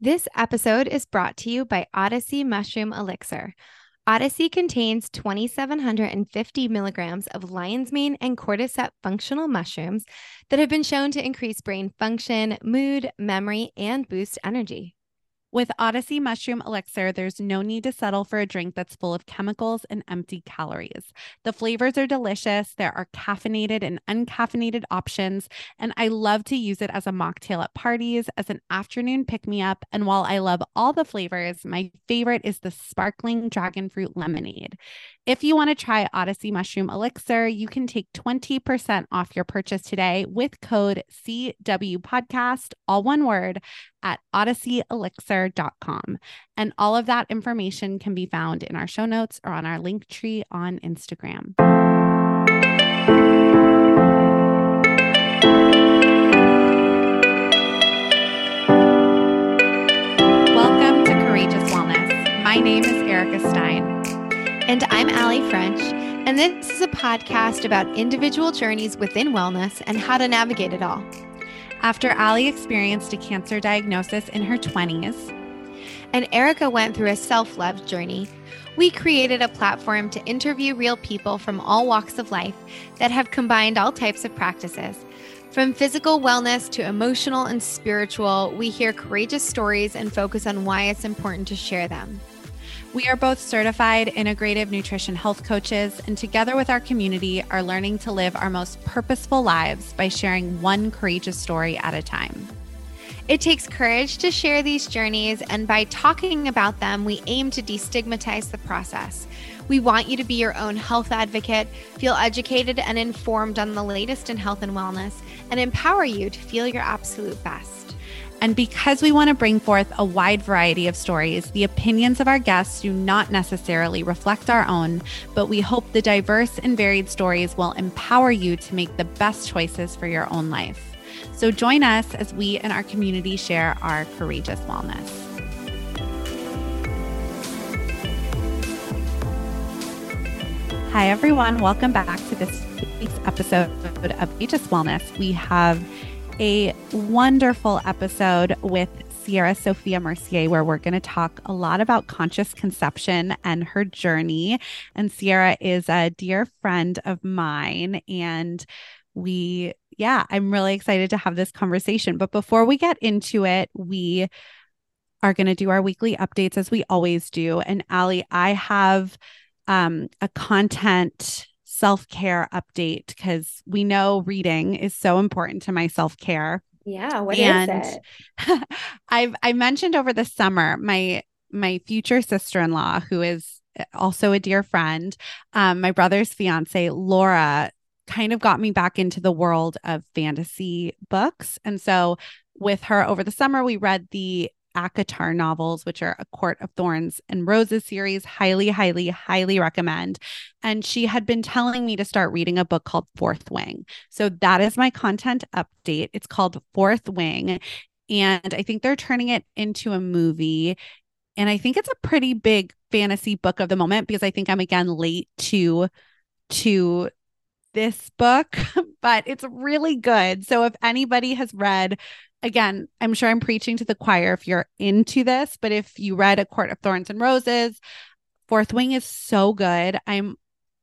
This episode is brought to you by Odyssey Mushroom Elixir. Odyssey contains 2,750 milligrams of lion's mane and cordyceps functional mushrooms that have been shown to increase brain function, mood, memory, and boost energy. With Odyssey Mushroom Elixir, there's no need to settle for a drink that's full of chemicals and empty calories. The flavors are delicious. There are caffeinated and uncaffeinated options, and I love to use it as a mocktail at parties, as an afternoon pick me up. And while I love all the flavors, my favorite is the sparkling dragon fruit lemonade. If you want to try Odyssey Mushroom Elixir, you can take 20% off your purchase today with code CW Podcast, all one word, at odysseyelixir.com. And all of that information can be found in our show notes or on our link tree on Instagram. Welcome to Courageous Wellness. My name is Erica Stein. And I'm Allie French, and this is a podcast about individual journeys within wellness and how to navigate it all. After Allie experienced a cancer diagnosis in her 20s, and Erica went through a self love journey, we created a platform to interview real people from all walks of life that have combined all types of practices. From physical wellness to emotional and spiritual, we hear courageous stories and focus on why it's important to share them. We are both certified integrative nutrition health coaches, and together with our community, are learning to live our most purposeful lives by sharing one courageous story at a time. It takes courage to share these journeys, and by talking about them, we aim to destigmatize the process. We want you to be your own health advocate, feel educated and informed on the latest in health and wellness, and empower you to feel your absolute best. And because we want to bring forth a wide variety of stories, the opinions of our guests do not necessarily reflect our own, but we hope the diverse and varied stories will empower you to make the best choices for your own life. So join us as we and our community share our courageous wellness. Hi, everyone. Welcome back to this week's episode of Courageous Wellness. We have a wonderful episode with Sierra Sophia Mercier, where we're going to talk a lot about conscious conception and her journey. And Sierra is a dear friend of mine. And we, yeah, I'm really excited to have this conversation. But before we get into it, we are going to do our weekly updates as we always do. And Allie, I have um, a content self care update because we know reading is so important to my self care. Yeah, what and is it? I've I mentioned over the summer my my future sister in law who is also a dear friend, um, my brother's fiance Laura kind of got me back into the world of fantasy books. And so with her over the summer, we read the ACOTAR novels, which are a Court of Thorns and Roses series. Highly, highly, highly recommend. And she had been telling me to start reading a book called Fourth Wing. So that is my content update. It's called Fourth Wing. And I think they're turning it into a movie. And I think it's a pretty big fantasy book of the moment because I think I'm again late to to this book, but it's really good. So if anybody has read again, I'm sure I'm preaching to the choir if you're into this, but if you read A Court of Thorns and Roses, Fourth Wing is so good. I'm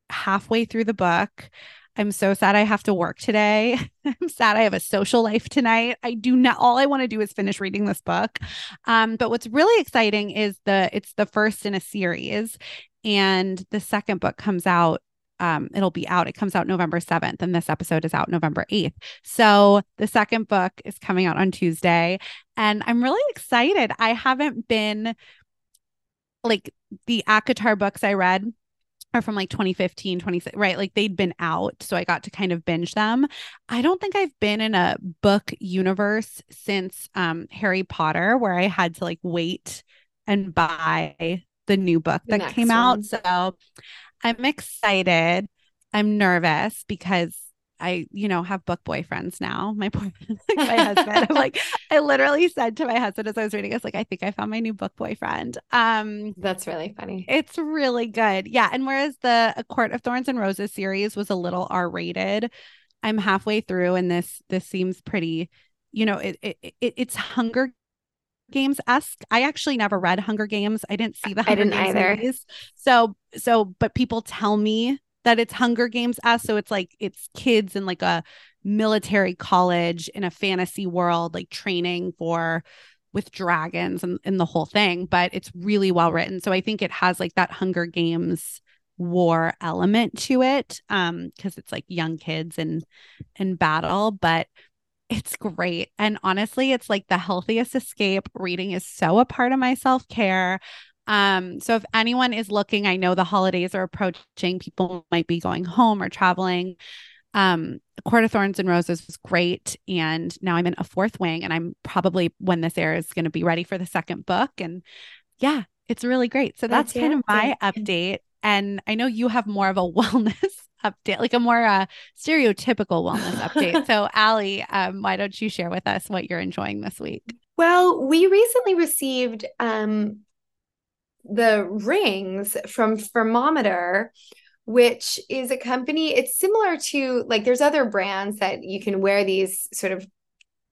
halfway through the book. I'm so sad I have to work today. I'm sad I have a social life tonight. I do not all I want to do is finish reading this book. Um, but what's really exciting is the it's the first in a series and the second book comes out um, it'll be out. It comes out November 7th, and this episode is out November 8th. So the second book is coming out on Tuesday, and I'm really excited. I haven't been like the ACOTAR books I read are from like 2015, 26, right? Like they'd been out. So I got to kind of binge them. I don't think I've been in a book universe since um, Harry Potter, where I had to like wait and buy the new book the that came one. out. So I'm excited. I'm nervous because I, you know, have book boyfriends now. My like my husband. I'm like, I literally said to my husband as I was reading, I was like, I think I found my new book boyfriend. Um, that's really funny. It's really good. Yeah. And whereas the A Court of Thorns and Roses series was a little R-rated, I'm halfway through and this this seems pretty, you know, it, it, it it's Hunger Games esque. I actually never read Hunger Games. I didn't see the Hunger I didn't Games either. movies. So so but people tell me that it's Hunger Games esque. So it's like it's kids in like a military college in a fantasy world, like training for with dragons and, and the whole thing, but it's really well written. So I think it has like that Hunger Games war element to it um because it's like young kids and in battle but it's great. And honestly it's like the healthiest escape. Reading is so a part of my self-care. Um so if anyone is looking i know the holidays are approaching. People might be going home or traveling. Um court of thorns and roses was great. And now i'm in a fourth wing and i'm probably when this airs going to be ready for the second book. And yeah it's really great. So that's, That's kind of my update and I know you have more of a wellness update, like a more uh, stereotypical wellness update. So, Allie, um, why don't you share with us what you're enjoying this week? Well, we recently received um, the rings from Femometer, which is a company. It's similar to like there's other brands that you can wear these sort of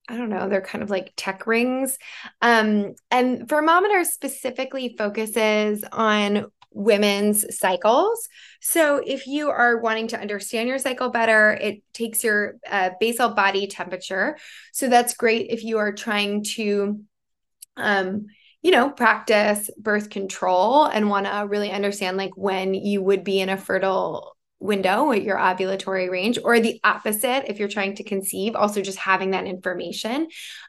I don't know, they're kind of like tech rings. Um, and Femometer specifically focuses on women's cycles. So, if you are wanting to understand your cycle better, it takes your uh, basal body temperature. So, that's great if you are trying to, um, you know, practice birth control and want to really understand like when you would be in a fertile window at your ovulatory range or the opposite if you're trying to conceive also just having that information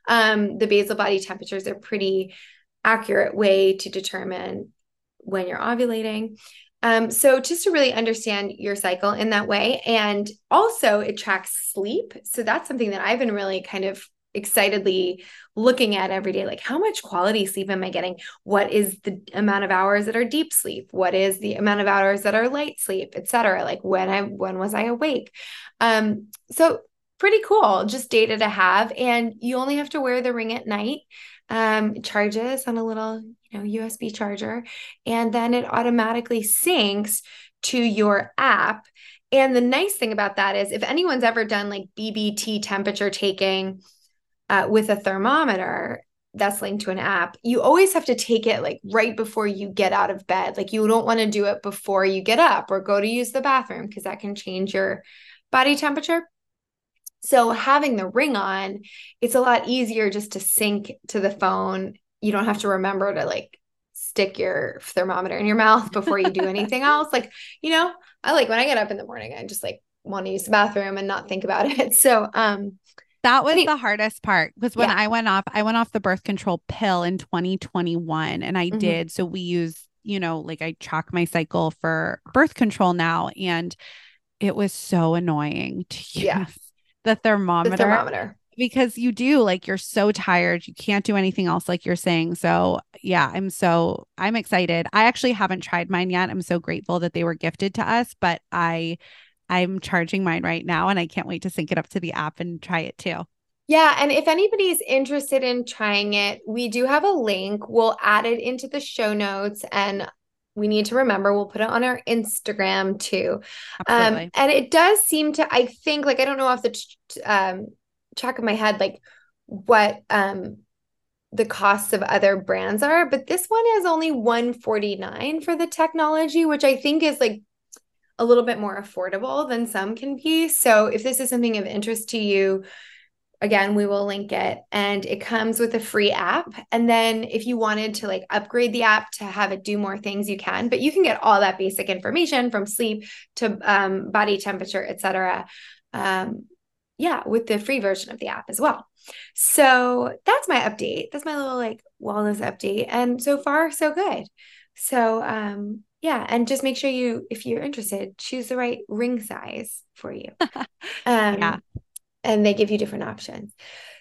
um, the basal body temperature is a pretty accurate way to determine when you're ovulating. Um, so just to really understand your cycle in that way. And also it tracks sleep. So that's something that I've been really kind of excitedly looking at every day like how much quality sleep am i getting what is the amount of hours that are deep sleep what is the amount of hours that are light sleep etc like when i when was i awake um so pretty cool just data to have and you only have to wear the ring at night um charges on a little know, USB charger, and then it automatically syncs to your app. And the nice thing about that is if anyone's ever done like BBT temperature taking uh, with a thermometer, that's linked to an app, you always have to take it like right before you get out of bed. Like you don't want to do it before you get up or go to use the bathroom because that can change your body temperature. So having the ring on, it's a lot easier just to sync to the phone you don't have to remember to like stick your thermometer in your mouth before you do anything else. Like, you know, I like when I get up in the morning, I just like want to use the bathroom and not think about it. So, um, that was the hardest part because when yeah. I went off, I went off the birth control pill in 2021 and I mm-hmm. did. So we use, you know, like I track my cycle for birth control now. And it was so annoying to use yeah. the thermometer. The thermometer because you do like you're so tired you can't do anything else like you're saying. So yeah i'm so i'm excited. I actually haven't tried mine yet. I'm so grateful that they were gifted to us but i i'm charging mine right now and i can't wait to sync it up to the app and try it too. Yeah and if anybody's interested in trying it we do have a link. We'll add it into the show notes and we need to remember we'll put it on our Instagram too. Um, and it does seem to, I think, like, I don't know if the um, track of my head like what um the costs of other brands are, but this one is only 149 for the technology, which I think is like a little bit more affordable than some can be. So if this is something of interest to you, again, we will link it and it comes with a free app. And then if you wanted to like upgrade the app to have it do more things, you can, but you can get all that basic information from sleep to um, body temperature, etc. Um, yeah, with the free version of the app as well. So that's my update. That's my little like wellness update. And so far, so good. So um yeah, and just make sure you, if you're interested, choose the right ring size for you. Um, yeah. And they give you different options.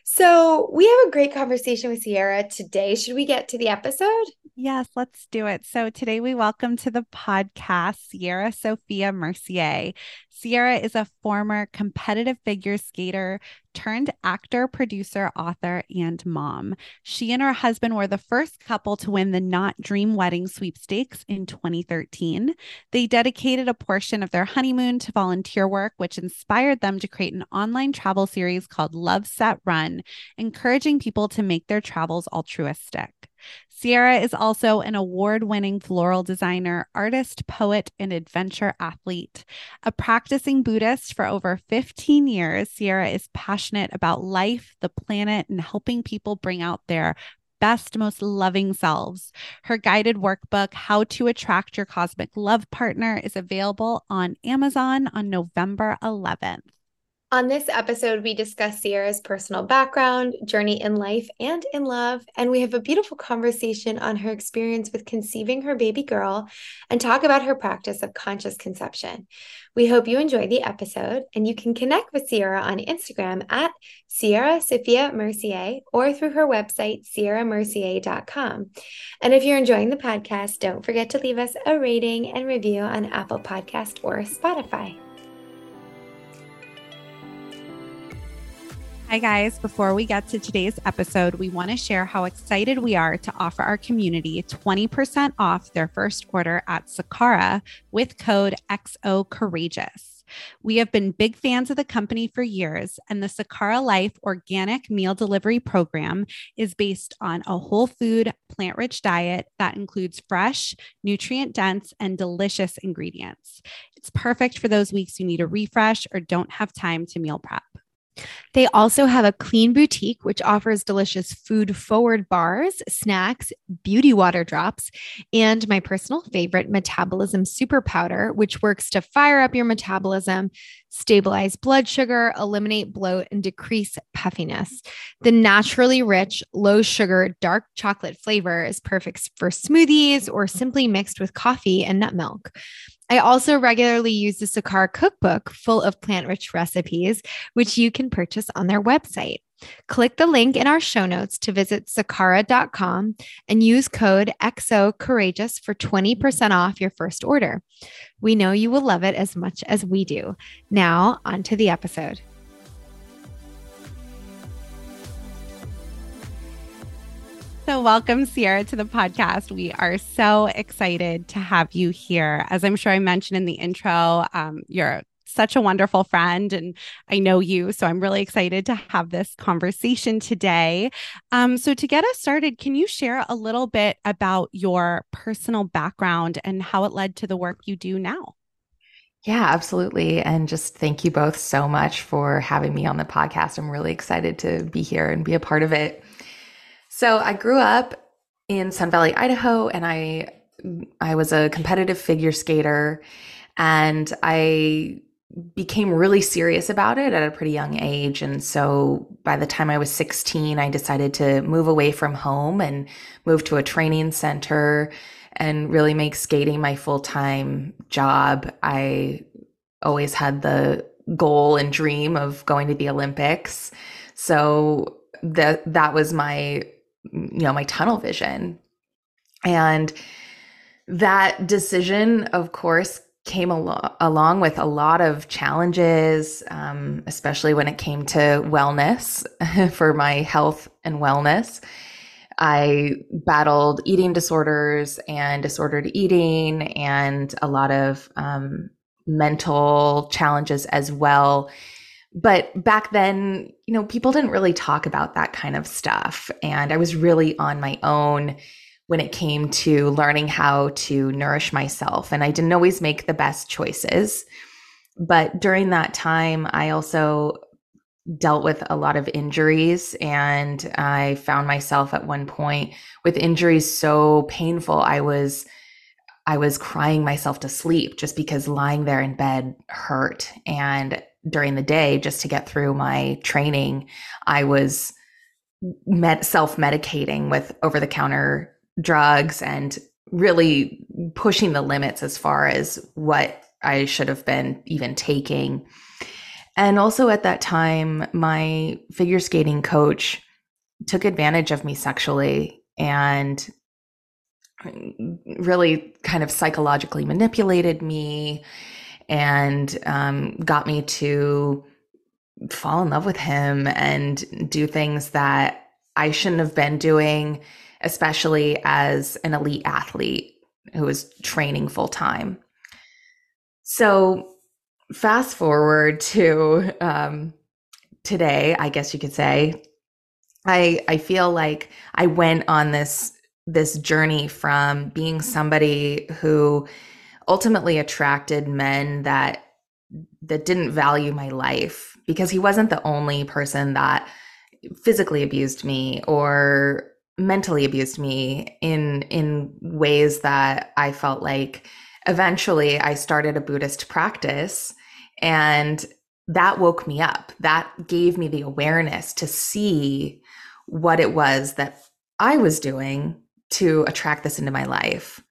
So we have a great conversation with Sierra today. Should we get to the episode? Yes, let's do it. So today we welcome to the podcast Sierra Sophia Mercier. Sierra is a former competitive figure skater turned actor, producer, author, and mom. She and her husband were the first couple to win the Knot Dream Wedding sweepstakes in 2013. They dedicated a portion of their honeymoon to volunteer work, which inspired them to create an online travel series called Love Set Run, encouraging people to make their travels altruistic. Sierra is also an award winning floral designer, artist, poet, and adventure athlete. A practicing Buddhist for over 15 years, Sierra is passionate about life, the planet, and helping people bring out their best, most loving selves. Her guided workbook, How to Attract Your Cosmic Love Partner, is available on Amazon on November 11th. On this episode, we discuss Sierra's personal background, journey in life and in love, and we have a beautiful conversation on her experience with conceiving her baby girl and talk about her practice of conscious conception. We hope you enjoy the episode, and you can connect with Sierra on Instagram at Sierra Sophia Mercier or through her website, sierramercier.com. And if you're enjoying the podcast, don't forget to leave us a rating and review on Apple Podcast or Spotify. Hi, guys. Before we get to today's episode, we want to share how excited we are to offer our community 20% off their first order at Sakara with code XO Courageous. We have been big fans of the company for years, and the Sakara Life organic meal delivery program is based on a whole food, plant rich diet that includes fresh, nutrient dense, and delicious ingredients. It's perfect for those weeks you need a refresh or don't have time to meal prep. They also have a clean boutique, which offers delicious food forward bars, snacks, beauty water drops, and my personal favorite, metabolism super powder, which works to fire up your metabolism, stabilize blood sugar, eliminate bloat, and decrease puffiness. The naturally rich, low sugar, dark chocolate flavor is perfect for smoothies or simply mixed with coffee and nut milk. I also regularly use the Sakara cookbook full of plant rich recipes, which you can purchase on their website. Click the link in our show notes to visit sakara.com and use code XO Courageous for 20% off your first order. We know you will love it as much as we do. Now, on to the episode. So, welcome, Sierra, to the podcast. We are so excited to have you here. As I'm sure I mentioned in the intro, um, you're such a wonderful friend, and I know you. So, I'm really excited to have this conversation today. Um, so, to get us started, can you share a little bit about your personal background and how it led to the work you do now? Yeah, absolutely. And just thank you both so much for having me on the podcast. I'm really excited to be here and be a part of it. So I grew up in Sun Valley, Idaho, and I I was a competitive figure skater, and I became really serious about it at a pretty young age. And so by the time I was 16, I decided to move away from home and move to a training center and really make skating my full time job. I always had the goal and dream of going to the Olympics. So that that was my you know, my tunnel vision. And that decision, of course, came al- along with a lot of challenges, um, especially when it came to wellness for my health and wellness. I battled eating disorders and disordered eating and a lot of um, mental challenges as well but back then, you know, people didn't really talk about that kind of stuff. And I was really on my own when it came to learning how to nourish myself. And I didn't always make the best choices. But during that time, I also dealt with a lot of injuries. And I found myself at one point with injuries so painful, I was. I was crying myself to sleep just because lying there in bed hurt. And during the day just to get through my training, I was self medicating with over the counter drugs and really pushing the limits as far as what I should have been even taking. And also at that time, my figure skating coach took advantage of me sexually and mm, really kind of psychologically manipulated me and um, got me to fall in love with him and do things that I shouldn't have been doing, especially as an elite athlete who was training full time. So, fast forward to um, today, I guess you could say, I I feel like I went on this this journey from being somebody who ultimately attracted men that that didn't value my life because he wasn't the only person that physically abused me or mentally abused me in in ways that I felt like eventually I started a Buddhist practice and that woke me up. That gave me the awareness to see what it was that I was doing to attract this into my life.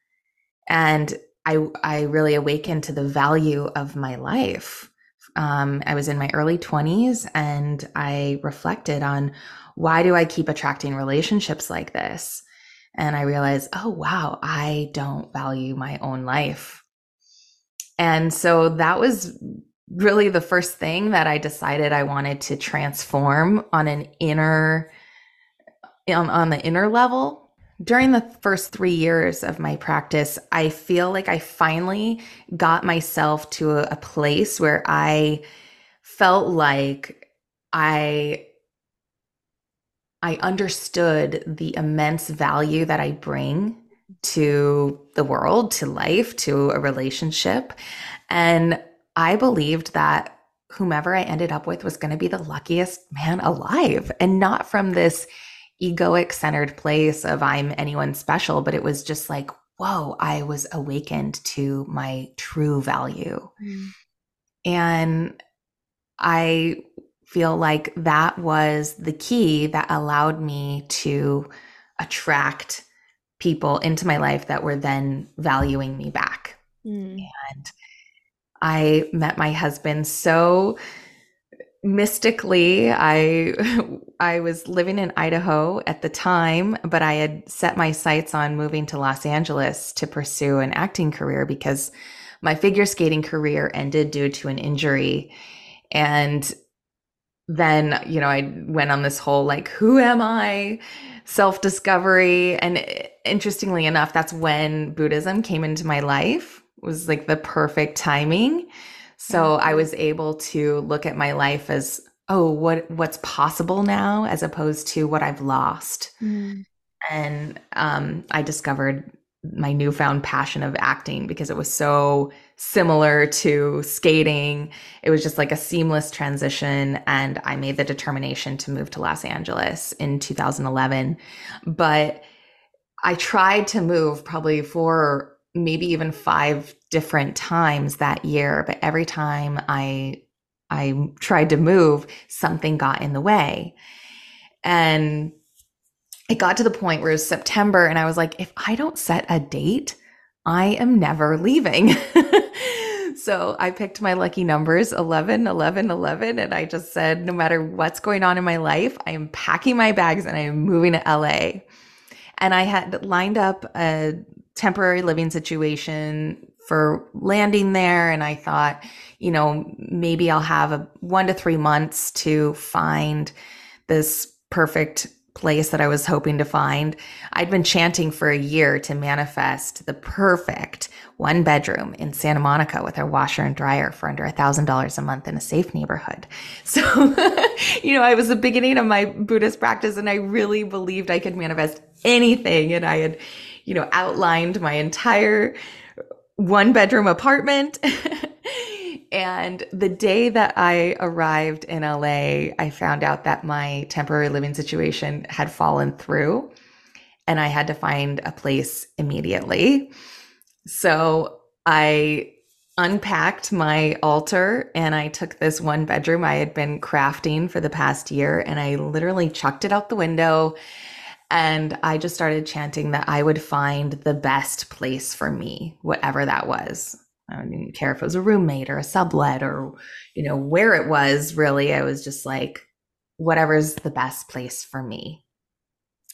And I I really awakened to the value of my life. Um, I was in my early 20s and I reflected on why do I keep attracting relationships like this? And I realized, oh, wow, I don't value my own life. And so that was really the first thing that I decided I wanted to transform on an inner, on, on the inner level. During the first three years of my practice, I feel like I finally got myself to a, place where I felt like I I understood the immense value that I bring to the world, to life, to a relationship. And I believed that whomever I ended up with was going to be the luckiest man alive and not from this egoic centered place of I'm anyone special, but it was just like, whoa, I was awakened to my true value. Mm. And I feel like that was the key that allowed me to attract people into my life that were then valuing me back. Mm. And I met my husband so mystically i i was living in idaho at the time but i had set my sights on moving to los angeles to pursue an acting career because my figure skating career ended due to an injury and then, you know, I went on this whole like, who am I self discovery. And interestingly enough, that's when Buddhism came into my life, it was like the perfect timing. So I was able to look at my life as, oh, what what's possible now as opposed to what I've lost. Mm. And um, I discovered my newfound passion of acting because it was so similar to skating. It was just like a seamless transition. And I made the determination to move to Los Angeles in 2011. But I tried to move probably four, maybe even five different times that year. But every time I, I tried to move, something got in the way. And it got to the point where it was September and I was like, if I don't set a date, I am never leaving. so I picked my lucky numbers 11, 11, 11. And I just said, no matter what's going on in my life, I am packing my bags and I am moving to LA. And I had lined up a temporary living situation for landing there. And I thought, you know, maybe I'll have a one to three months to find this perfect place that I was hoping to find. I'd been chanting for a year to manifest the perfect one bedroom in Santa Monica with a washer and dryer for under a thousand dollars a month in a safe neighborhood. So, you know, I was the beginning of my Buddhist practice and I really believed I could manifest anything. And I had, you know, outlined my entire one bedroom apartment And the day that I arrived in LA, I found out that my temporary living situation had fallen through and I had to find a place immediately. So I unpacked my altar and I took this one bedroom I had been crafting for the past year and I literally chucked it out the window and I just started chanting that I would find the best place for me, whatever that was. I didn't care if it was a roommate or a sublet or, you know, where it was really. I was just like, whatever's the best place for me.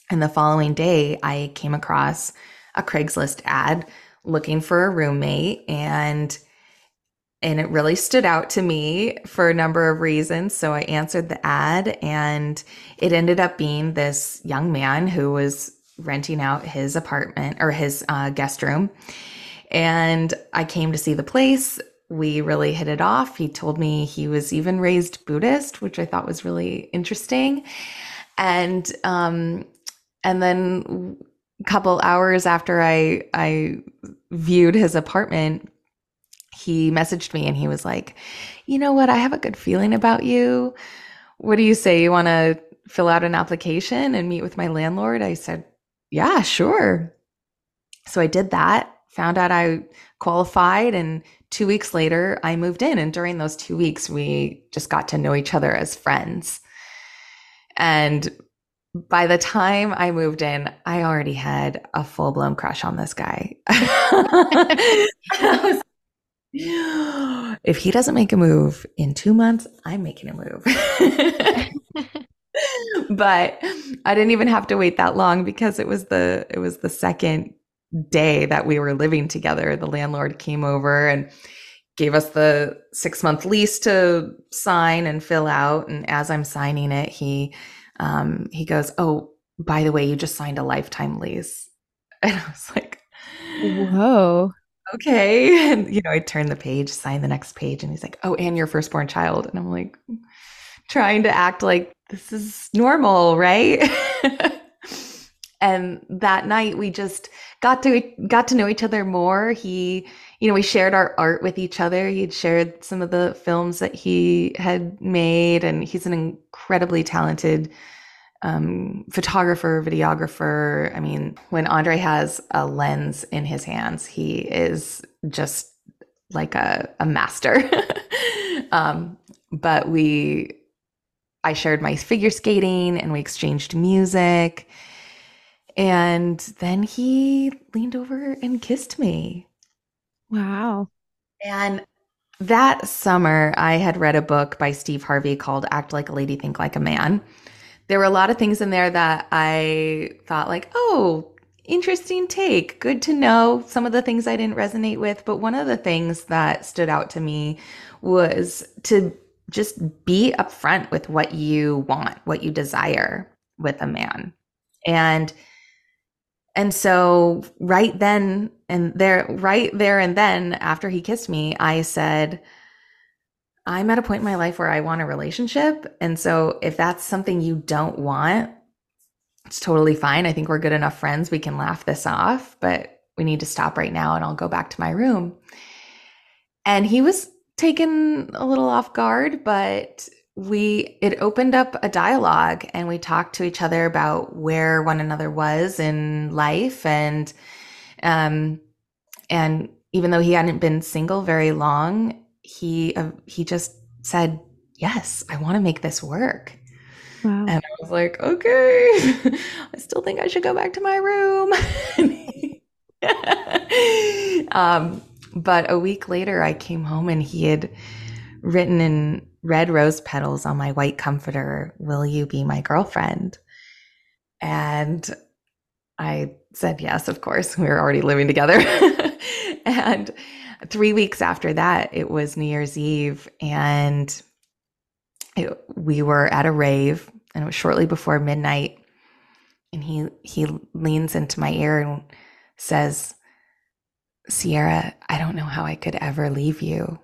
And the following day, I came across a Craigslist ad looking for a roommate. And and it really stood out to me for a number of reasons. So I answered the ad, and it ended up being this young man who was renting out his apartment or his uh, guest room. And I came to see the place. We really hit it off. He told me he was even raised Buddhist, which I thought was really interesting. And um, and then a couple hours after I I viewed his apartment, he messaged me and he was like, "You know what? I have a good feeling about you. What do you say? You want to fill out an application and meet with my landlord?" I said, "Yeah, sure." So I did that, found out I qualified and 2 weeks later I moved in and during those 2 weeks we just got to know each other as friends. And by the time I moved in, I already had a full blown crush on this guy. if he doesn't make a move in two months, I'm making a move. but I didn't even have to wait that long because it was the it was the second day that we were living together. The landlord came over and gave us the six month lease to sign and fill out. And as I'm signing it, he um, he goes, "Oh, by the way, you just signed a lifetime lease," and I was like, "Whoa." Okay. And, you know, I turn the page, sign the next page, and he's like, Oh, and your firstborn child. And I'm like, trying to act like this is normal, right? and that night we just got to got to know each other more. He, you know, we shared our art with each other. He'd shared some of the films that he had made, and he's an incredibly talented um, photographer, videographer. I mean, when Andre has a lens in his hands, he is just like a, a master. um, but we, I shared my figure skating and we exchanged music. And then he leaned over and kissed me. Wow. And that summer, I had read a book by Steve Harvey called Act Like a Lady, Think Like a Man there were a lot of things in there that I thought like, oh, interesting take. Good to know some of the things I didn't resonate with. But one of the things that stood out to me was to just be upfront with what you want, what you desire with a man. And and so right then and there right there and then after he kissed me, I said, I'm at a point in my life where I want a relationship. And so if that's something you don't want, it's totally fine. I think we're good enough friends. We can laugh this off, but we need to stop right now and I'll go back to my room. And he was taken a little off guard, but we it opened up a dialogue and we talked to each other about where one another was in life and um and even though he hadn't been single very long he uh, he just said, "Yes, I want to make this work." Wow. And I was like, "Okay, I still think I should go back to my room." um, but a week later, I came home and he had written in red rose petals on my white comforter, "Will you be my girlfriend?" And I said yes, of course. We were already living together. and three weeks after that, it was New Year's Eve, and it, we were at a rave, and it was shortly before midnight. And he he leans into my ear and says, "Sierra, I don't know how I could ever leave you."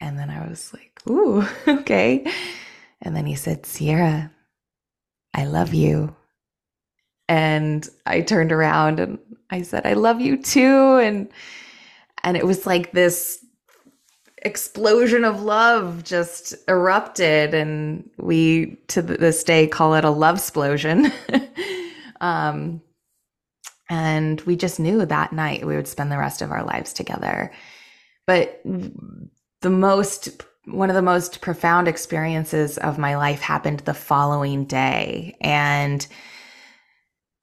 And then I was like, "Ooh, okay." And then he said, "Sierra, I love you." And I turned around and I said, I love you too. And and it was like this explosion of love just erupted and we to this day call it a love explosion um, and we just knew that night we would spend the rest of our lives together but the most one of the most profound experiences of my life happened the following day and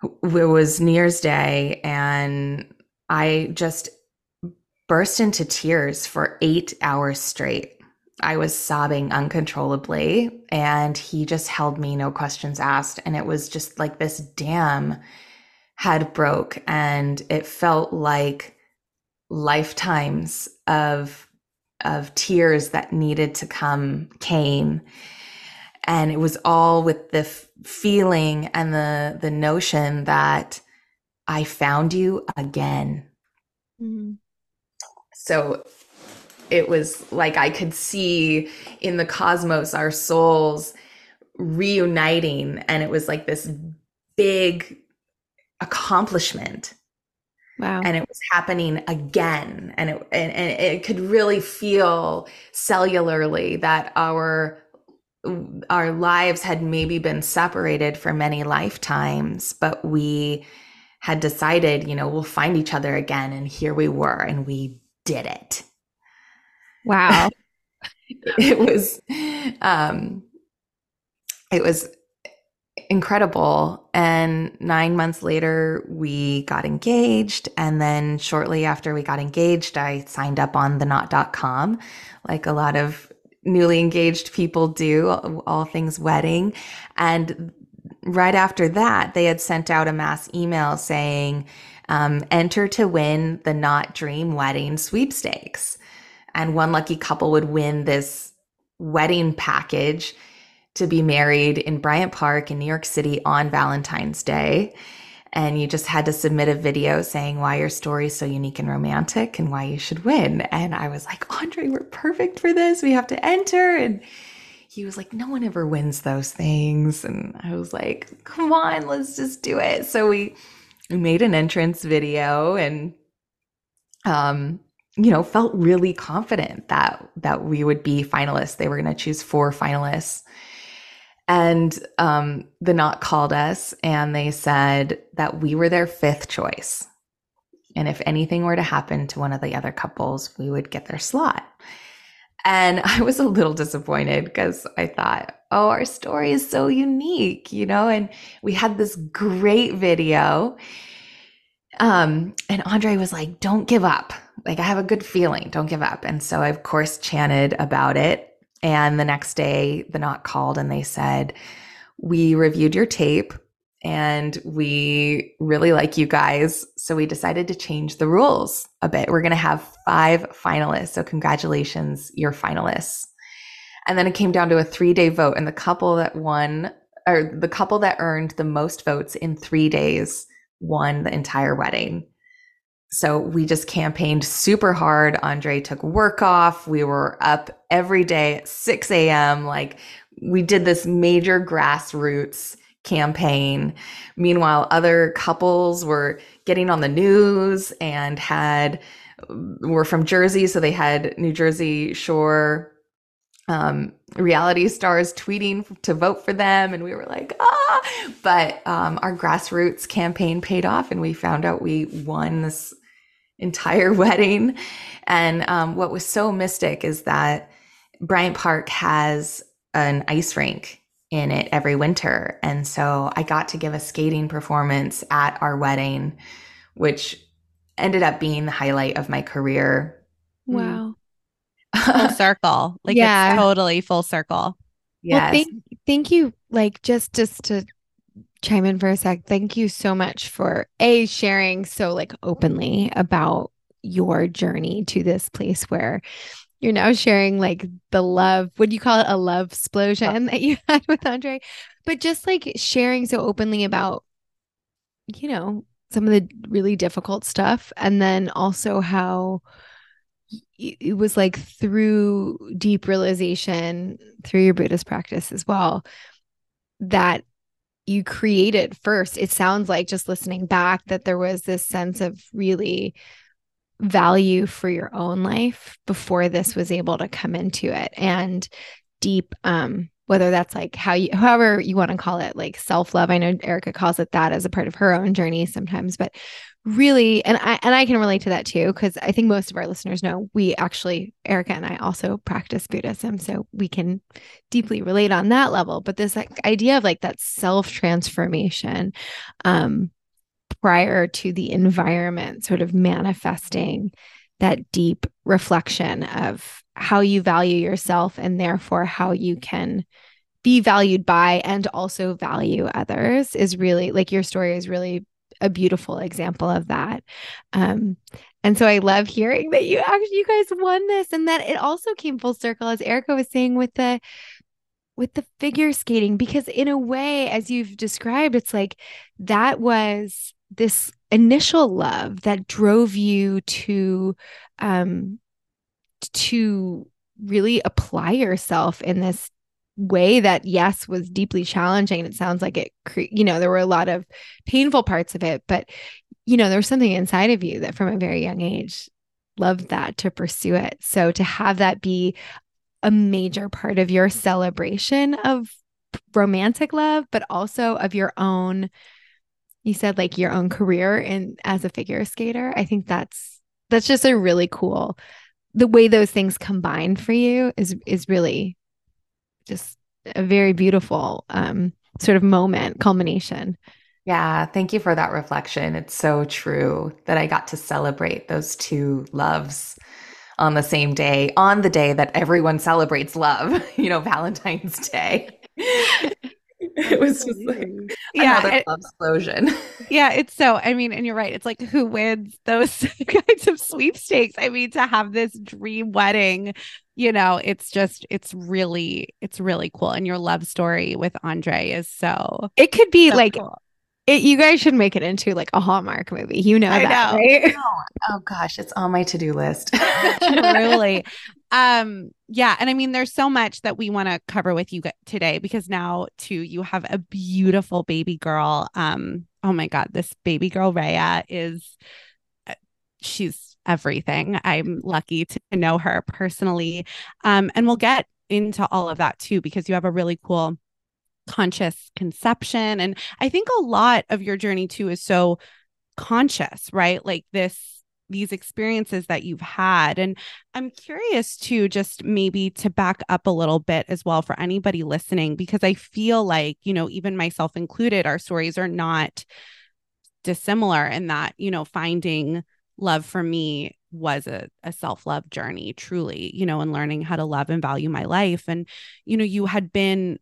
it was new year's day and i just burst into tears for eight hours straight. I was sobbing uncontrollably, and he just held me, no questions asked. And it was just like this dam had broke, and it felt like lifetimes of of tears that needed to come came and it was all with the f- feeling and the the notion that i found you again mm-hmm. so it was like i could see in the cosmos our souls reuniting and it was like this big accomplishment Wow. And it was happening again. And it and, and it could really feel cellularly that our our lives had maybe been separated for many lifetimes, but we had decided, you know, we'll find each other again. And here we were, and we did it. Wow. it was um it was incredible. And nine months later, we got engaged. And then shortly after we got engaged, I signed up on the knot.com, like a lot of newly engaged people do, all things wedding. And right after that, they had sent out a mass email saying, um, enter to win the Knot Dream Wedding sweepstakes. And one lucky couple would win this wedding package to be married in Bryant Park in New York City on Valentine's Day. And you just had to submit a video saying why your story is so unique and romantic and why you should win. And I was like, Andre, we're perfect for this. We have to enter. And he was like, no one ever wins those things. And I was like, come on, let's just do it. So we, we made an entrance video and, um, you know, felt really confident that that we would be finalists. They were going to choose four finalists and um, the knot called us and they said that we were their fifth choice. And if anything were to happen to one of the other couples, we would get their slot. And I was a little disappointed because I thought, oh, our story is so unique, you know? And we had this great video. Um, and Andre was like, don't give up. Like, I have a good feeling, don't give up. And so I, of course, chanted about it and the next day, the knot called and they said, We reviewed your tape and we really like you guys. So we decided to change the rules a bit. We're going to have five finalists. So congratulations, you're finalists. And then it came down to a three day vote. And the couple that won, or the couple that earned the most votes in three days, won the entire wedding. So we just campaigned super hard. Andre took work off. We were up every day at 6 a.m. Like we did this major grassroots campaign. Meanwhile, other couples were getting on the news and had were from Jersey, so they had New Jersey Shore um, reality stars tweeting to vote for them, and we were like, ah! But um, our grassroots campaign paid off, and we found out we won this entire wedding. And um, what was so mystic is that Bryant Park has an ice rink in it every winter. And so I got to give a skating performance at our wedding, which ended up being the highlight of my career. Wow. full circle. Like yeah. it's totally full circle. Yes. Well, thank, thank you. Like just just to chime in for a sec. Thank you so much for a sharing so like openly about your journey to this place where you're now sharing like the love, what do you call it? A love uh, explosion that you had with Andre, but just like sharing so openly about, you know, some of the really difficult stuff. And then also how it was like through deep realization through your Buddhist practice as well that you created first. It sounds like just listening back that there was this sense of really value for your own life before this was able to come into it. And deep um whether that's like how you however you want to call it like self-love. I know erica calls it that as a part of her own journey sometimes but really and i and i can relate to that too because i think most of our listeners know we actually erica and i also practice buddhism so we can deeply relate on that level. But this like, idea of like that self transformation um prior to the environment sort of manifesting that deep reflection of how you value yourself and therefore how you can be valued by and also value others is really like your story is really a beautiful example of that. Um, and so I love hearing that you actually you guys won this and that it also came full circle as Erica was saying with the with the figure skating because in a way as you've described it's like that was this initial love that drove you to um to really apply yourself in this way that yes was deeply challenging it sounds like it cre- you know there were a lot of painful parts of it but you know there was something inside of you that from a very young age loved that to pursue it. So to have that be a major part of your celebration of romantic love but also of your own you said like your own career in as a figure skater i think that's that's just a really cool the way those things combine for you is is really just a very beautiful um, sort of moment, culmination. Yeah, thank you for that reflection. It's so true that I got to celebrate those two loves on the same day, on the day that everyone celebrates love, you know, Valentine's Day. it was just like yeah, another it, love explosion. Yeah, it's so. I mean, and you're right. It's like who wins those kinds of sweepstakes? I mean, to have this dream wedding, you know, it's just it's really it's really cool. And your love story with Andre is so. It could be so like cool. It, you guys should make it into like a Hallmark movie. You know I that, know. right? Oh, oh, gosh, it's on my to-do list. Truly. Um, yeah, and I mean there's so much that we want to cover with you today because now too you have a beautiful baby girl. Um, oh my god, this baby girl Rhea is uh, she's everything. I'm lucky to know her personally. Um, and we'll get into all of that too because you have a really cool conscious conception. And I think a lot of your journey too is so conscious, right? Like this these experiences that you've had. And i'm curious to just maybe to back up a little bit as well for anybody listening because i feel like you know even myself included our stories are not dissimilar in that you know finding love for me was a, a self-love journey truly you know and learning how to love and value my life. And you know you had been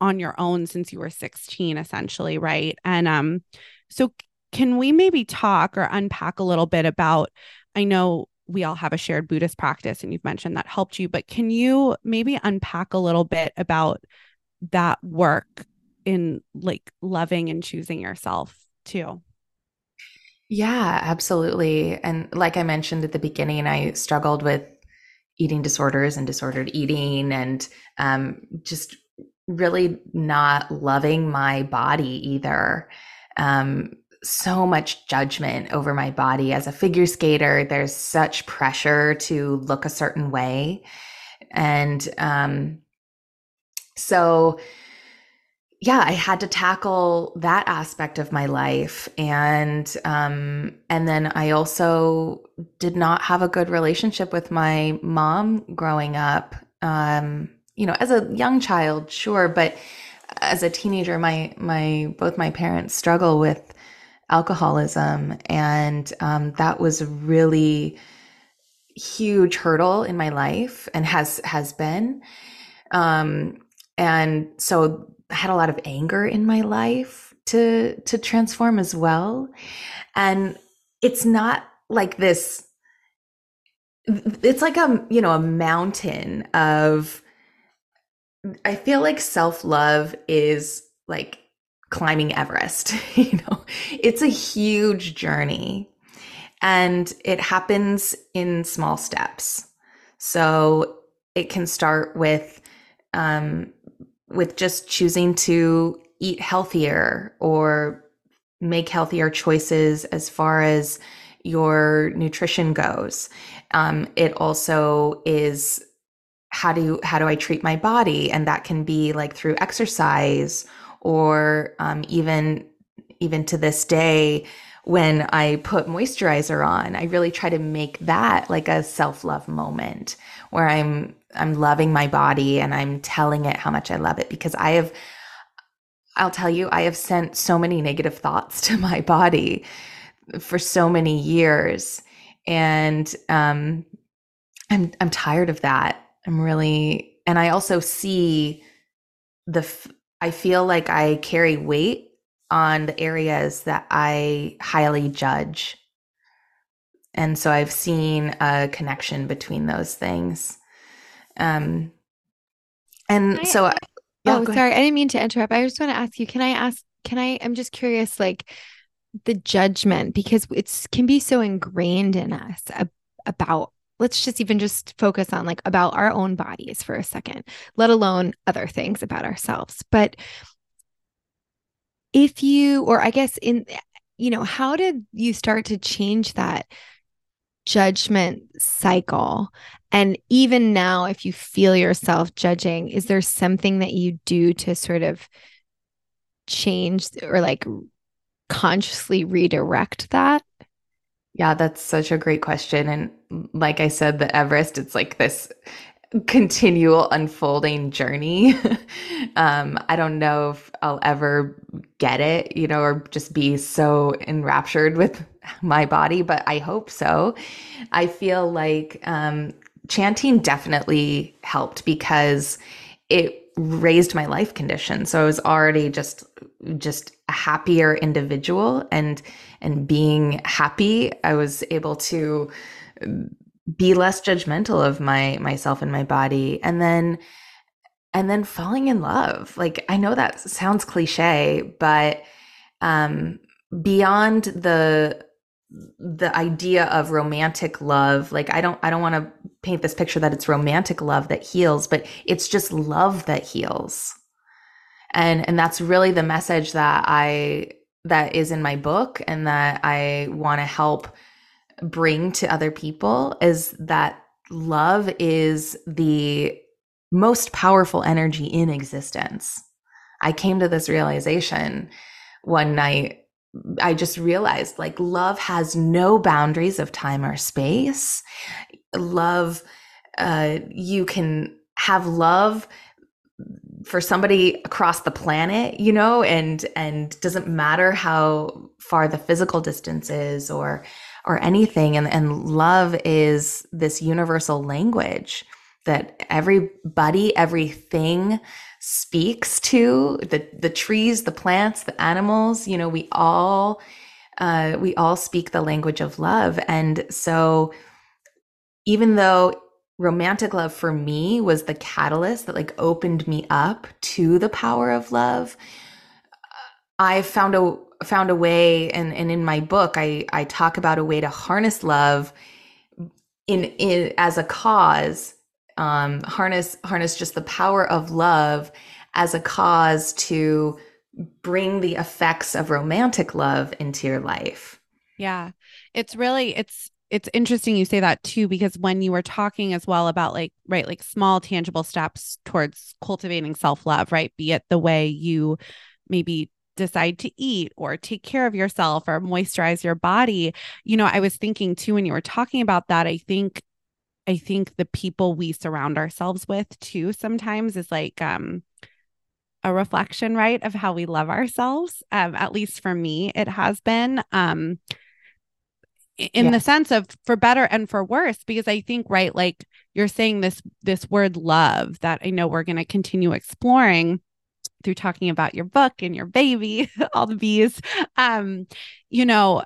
on your own since you were 16 essentially right? And um so can we maybe talk or unpack a little bit about i know we all have a shared buddhist practice and you've mentioned that helped you but can you maybe unpack a little bit about that work in like loving and choosing yourself too yeah absolutely and like i mentioned at the beginning i struggled with eating disorders and disordered eating and um, just really not loving my body either. Um, so much judgment over my body as a figure skater. There's such pressure to look a certain way. And um, so, yeah, I had to tackle that aspect of my life, and um, and then I also did not have a good relationship with my mom growing up. Um, you know, as a young child, sure, but as a teenager, my my both my parents struggle with alcoholism, and um, that was a really huge hurdle in my life, and has has been. Um, and so I had a lot of anger in my life to to transform as well, and it's not like this. It's like a you know a mountain of I feel like self love is like climbing Everest. you know, it's a huge journey and it happens in small steps. So it can start with, um, with just choosing to eat healthier or make healthier choices as far as your nutrition goes. Um, it also is how do how do I treat my body? And that can be like through exercise or um, even even to this day when I put moisturizer on, I really try to make that like a self-love moment where I'm I'm loving my body and I'm telling it how much I love it because I have I'll tell you I have sent so many negative thoughts to my body for so many years. And um I'm I'm tired of that. I'm really, and I also see the, I feel like I carry weight on the areas that I highly judge. And so I've seen a connection between those things. Um, and I, so, yeah, oh, sorry, I didn't mean to interrupt. I just want to ask you, can I ask, can I, I'm just curious, like the judgment, because it's can be so ingrained in us about let's just even just focus on like about our own bodies for a second, let alone other things about ourselves. But if you, or I guess in, you know, how did you start to change that judgment cycle? And even now, if you feel yourself judging, is there something that you do to sort of change or like consciously redirect that? Yeah, that's such a great question. And like I said, the Everest, it's like this continual unfolding journey. um, I don't know if I'll ever get it, you know, or just be so enraptured with my body, but I hope so. I feel like um, chanting definitely helped because it raised my life condition. So I was already just just a happier individual and and being happy, I was able to be less judgmental of my myself and my body and then and then falling in love. Like i know that sounds cliche but um beyond the the idea of romantic love like i don't i don't want to paint this picture that it's romantic love that heals but it's just love that heals. And and that's really the message that i that is in my book and that i want to help bring to other people is that love is the most powerful energy in existence. I came to this realization one night. I just realized like love has no boundaries of time or space. Love, uh, you can have love for somebody across the planet you know and and doesn't matter how far the physical distance is or or anything. And, and love is this universal language that everybody, everything speaks to the, the trees, the plants, the animals, you know, we all, uh, we all speak the language of love. And so even though romantic love for me was the catalyst that like opened me up to the power of love, I found a found a way and, and in my book I, I talk about a way to harness love in, in as a cause um, harness harness just the power of love as a cause to bring the effects of romantic love into your life. Yeah. It's really it's it's interesting you say that too because when you were talking as well about like right like small tangible steps towards cultivating self-love right be it the way you maybe decide to eat or take care of yourself or moisturize your body. You know, I was thinking too when you were talking about that, I think I think the people we surround ourselves with too sometimes is like um a reflection, right, of how we love ourselves. Um, at least for me, it has been. Um in yeah. the sense of for better and for worse because i think right like you're saying this this word love that i know we're going to continue exploring through talking about your book and your baby, all the bees. Um, you know,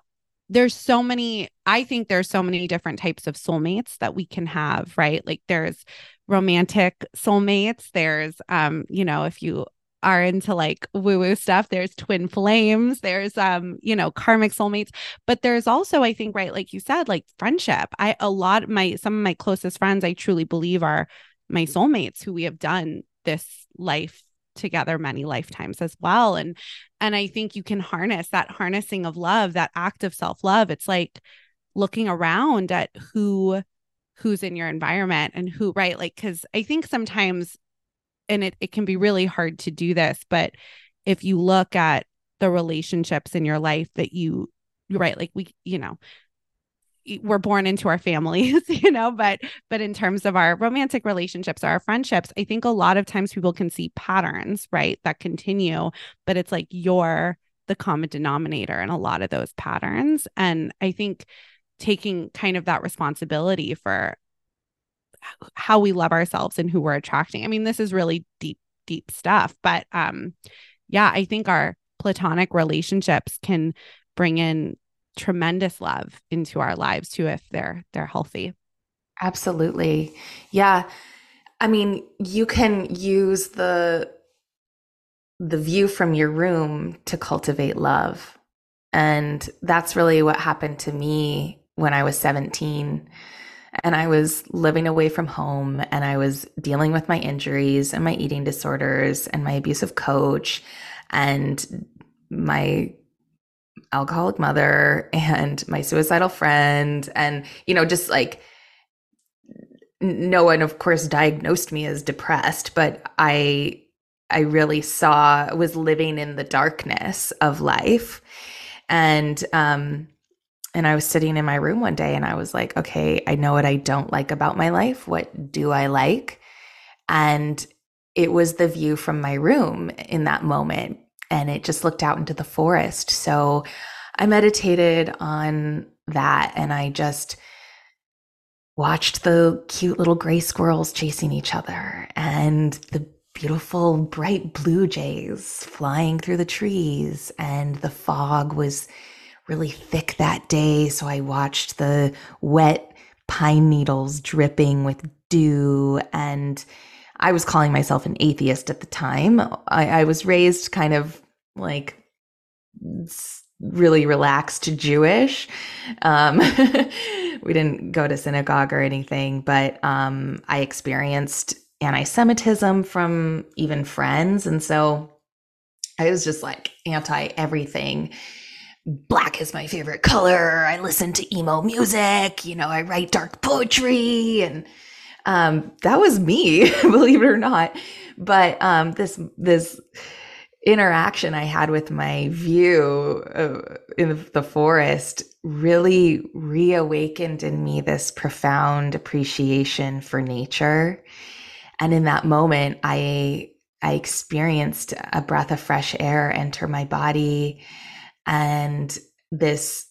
there's so many, I think there's so many different types of soulmates that we can have, right? Like there's romantic soulmates, there's um, you know, if you are into like woo-woo stuff there's twin flames there's um you know karmic soulmates but there's also i think right like you said like friendship i a lot my some of my closest friends i truly believe are my soulmates who we have done this life together many lifetimes as well. And and i think you can harness that harnessing of love that act of self-love. It's like looking around at who who's in your environment and who right? Like cuz i think sometimes and it it can be really hard to do this but if you look at the relationships in your life that you right like we you know we're born into our families you know but but in terms of our romantic relationships or our friendships i think a lot of times people can see patterns right that continue but it's like you're the common denominator in a lot of those patterns. And i think taking kind of that responsibility for how we love ourselves and who we're attracting i mean this is really deep deep stuff but um yeah i think our platonic relationships can bring in tremendous love into our lives too if they're they're healthy. Absolutely. Yeah. I mean, you can use the the view from your room to cultivate love. And that's really what happened to me when I was 17 and I was living away from home and I was dealing with my injuries and my eating disorders and my abusive coach and my alcoholic mother and my suicidal friend. And you know just like no one of course diagnosed me as depressed but i i really saw was living in the darkness of life. And um and i was sitting in my room one day and i was like okay i know what i don't like about my life. What do i like? And it was the view from my room in that moment and it just looked out into the forest. So I meditated on that and I just watched the cute little gray squirrels chasing each other and the beautiful bright blue jays flying through the trees and the fog was really thick that day so i watched the wet pine needles dripping with dew and I was calling myself an atheist at the time. I, I was raised kind of like really relaxed Jewish. Um, we didn't go to synagogue or anything, but um, I experienced anti Semitism from even friends. And so I was just like anti everything. Black is my favorite color. I listen to emo music. You know, I write dark poetry and um, that was me, believe it or not. But um, this this interaction I had with my view in the forest really reawakened in me this profound appreciation for nature. And in that moment, I I experienced a breath of fresh air enter my body, and this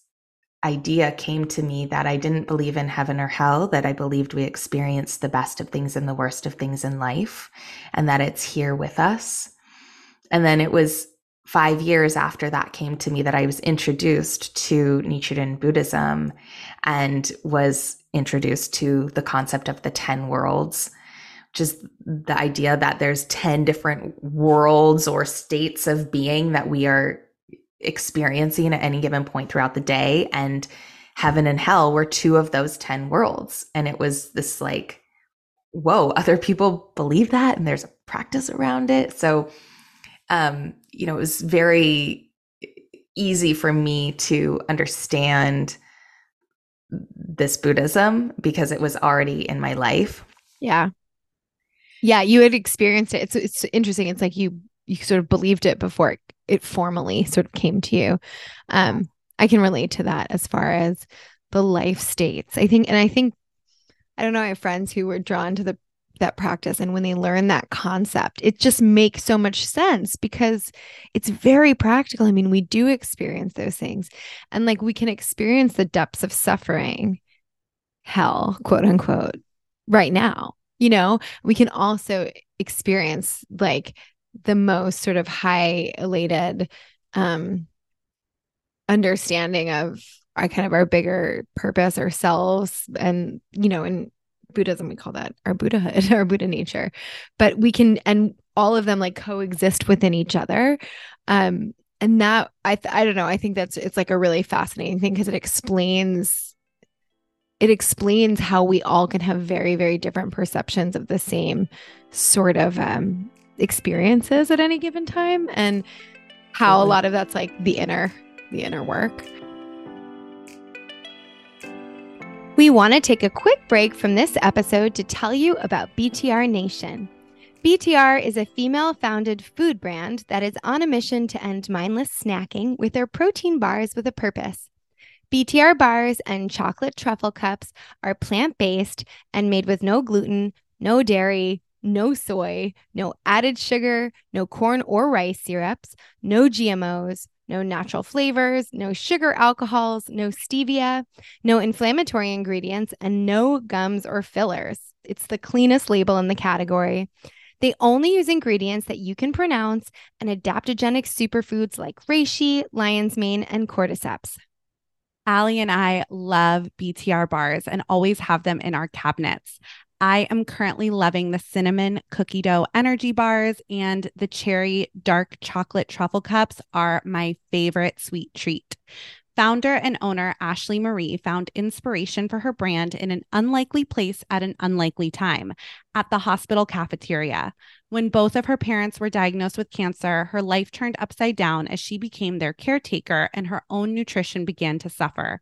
idea came to me that I didn't believe in heaven or hell, that I believed we experience the best of things and the worst of things in life, and that it's here with us. And then it was five years after that came to me that I was introduced to Nichiren Buddhism and was introduced to the concept of the 10 worlds, which is the idea that there's 10 different worlds or states of being that we are experiencing at any given point throughout the day. And heaven and hell were two of those 10 worlds. And it was this like, whoa, other people believe that and there's a practice around it. So, um, you know, it was very easy for me to understand this Buddhism because it was already in my life. Yeah. Yeah, you had experienced it. It's it's interesting. It's like you you sort of believed it before it it formally sort of came to you. Um, I can relate to that as far as the life states. I think, and I think, I don't know, I have friends who were drawn to the that practice and when they learn that concept it just makes so much sense because it's very practical i mean we do experience those things and like we can experience the depths of suffering hell quote unquote right now you know we can also experience like the most sort of high elated um understanding of our kind of our bigger purpose ourselves and you know in buddhism we call that our buddhahood our buddha nature. But we can and all of them like coexist within each other. Um and that i th- i don't know i think that's it's like a really fascinating thing because it explains it explains how we all can have very very different perceptions of the same sort of um experiences at any given time and how a lot of that's like the inner the inner work. We want to take a quick break from this episode to tell you about BTR Nation. BTR is a female founded food brand that is on a mission to end mindless snacking with their protein bars with a purpose. BTR bars and chocolate truffle cups are plant based and made with no gluten, no dairy, no soy, no added sugar, no corn or rice syrups, no GMOs, no natural flavors, no sugar alcohols, no stevia, no inflammatory ingredients, and no gums or fillers. It's the cleanest label in the category. They only use ingredients that you can pronounce and adaptogenic superfoods like reishi, lion's mane, and cordyceps. Allie and I love BTR bars and always have them in our cabinets. I am currently loving the cinnamon cookie dough energy bars and the cherry dark chocolate truffle cups are my favorite sweet treat. Founder and owner Ashley Marie found inspiration for her brand in an unlikely place at an unlikely time at the hospital cafeteria. When both of her parents were diagnosed with cancer, her life turned upside down as she became their caretaker and her own nutrition began to suffer.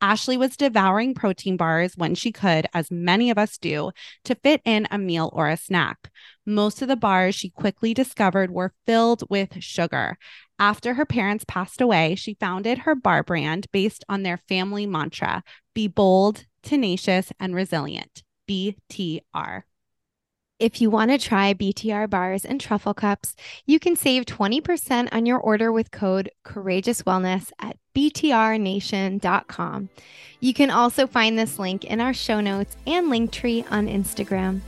Ashley was devouring protein bars when she could, as many of us do, to fit in a meal or a snack. Most of the bars she quickly discovered were filled with sugar. After her parents passed away, she founded her bar brand based on their family mantra be bold, tenacious, and resilient. BTR. If you want to try BTR bars and truffle cups, you can save 20% on your order with code Courageous Wellness at btrnation.com. You can also find this link in our show notes and Linktree on Instagram.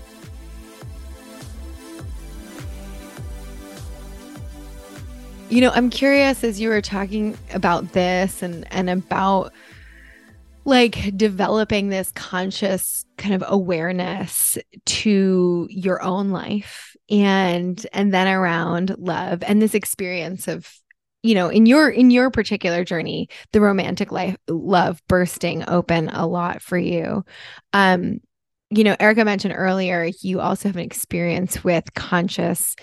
You know, I'm curious as you were talking about this and and about like developing this conscious kind of awareness to your own life and and then around love and this experience of you know in your in your particular journey the romantic life love bursting open a lot for you. Um you know erica mentioned earlier you also have an experience with conscious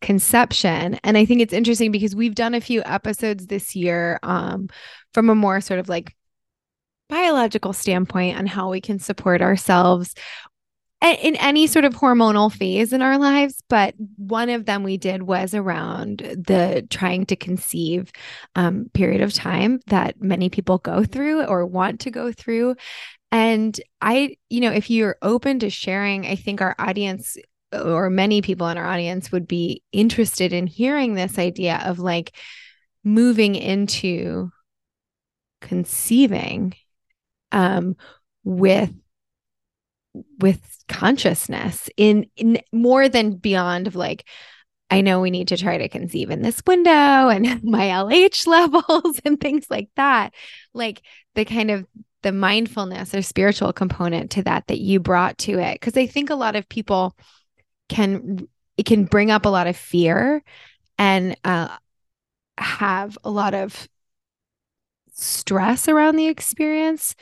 conception. And i think it's interesting because we've done a few episodes this year um from a more sort of like biological standpoint on how we can support ourselves in any sort of hormonal phase in our lives, but one of them we did was around the trying to conceive um, period of time that many people go through or want to go through. And I, you know, if you're open to sharing, I think our audience or many people in our audience would be interested in hearing this idea of like moving into conceiving um, with with consciousness in, in more than beyond of like I know we need to try to conceive in this window and my LH levels and things like that. Like the kind of the mindfulness or spiritual component to that that you brought to it because I think a lot of people can it can bring up a lot of fear and uh, have a lot of stress around the experience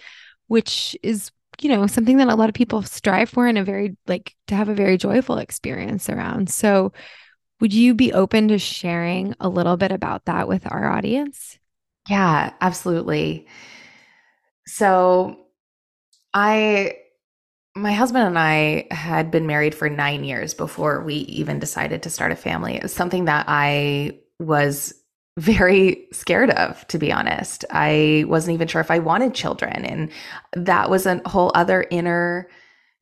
which is you know something that a lot of people strive for and a very like to have a very joyful experience around. So would you be open to sharing a little bit about that with our audience? Yeah absolutely. So i my husband and I had been married for nine years before we even decided to start a family. It was something that I was very scared of, to be honest. I wasn't even sure if I wanted children. And that was a whole other inner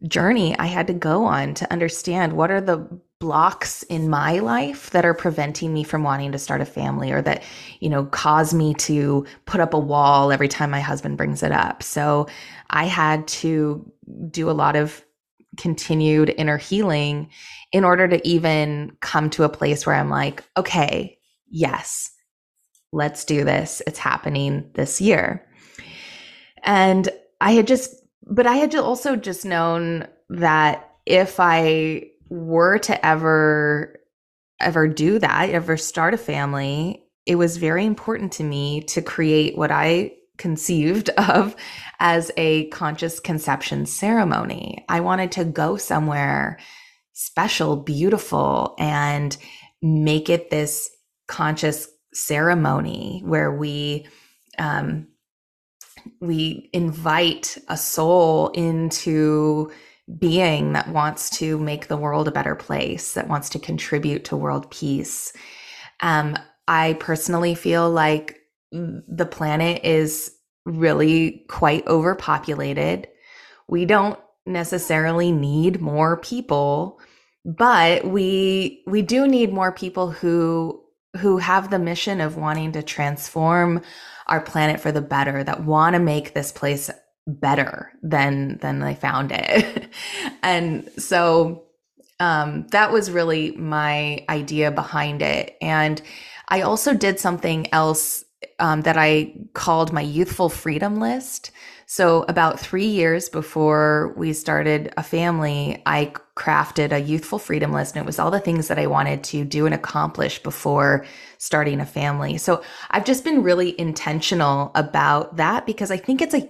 journey I had to go on to understand what are the blocks in my life that are preventing me from wanting to start a family or that, you know, cause me to put up a wall every time my husband brings it up. So I had to do a lot of continued inner healing in order to even come to a place where I'm like, okay, yes, let's do this. It's happening this year. And I had just, but I had also just known that if I were to ever, ever do that, ever start a family, it was very important to me to create what I conceived of as a conscious conception ceremony. I wanted to go somewhere special, beautiful, and make it this conscious ceremony where we um, we invite a soul into being that wants to make the world a better place, that wants to contribute to world peace. Um, I personally feel like the planet is really quite overpopulated. We don't necessarily need more people, but we we do need more people who who have the mission of wanting to transform our planet for the better that want to make this place better than than they found it and so um, that was really my idea behind it. And I also did something else um, that I called my youthful freedom list. So, about three years before we started a family, I crafted a youthful freedom list, and it was all the things that I wanted to do and accomplish before starting a family. So, I've just been really intentional about that because I think it's a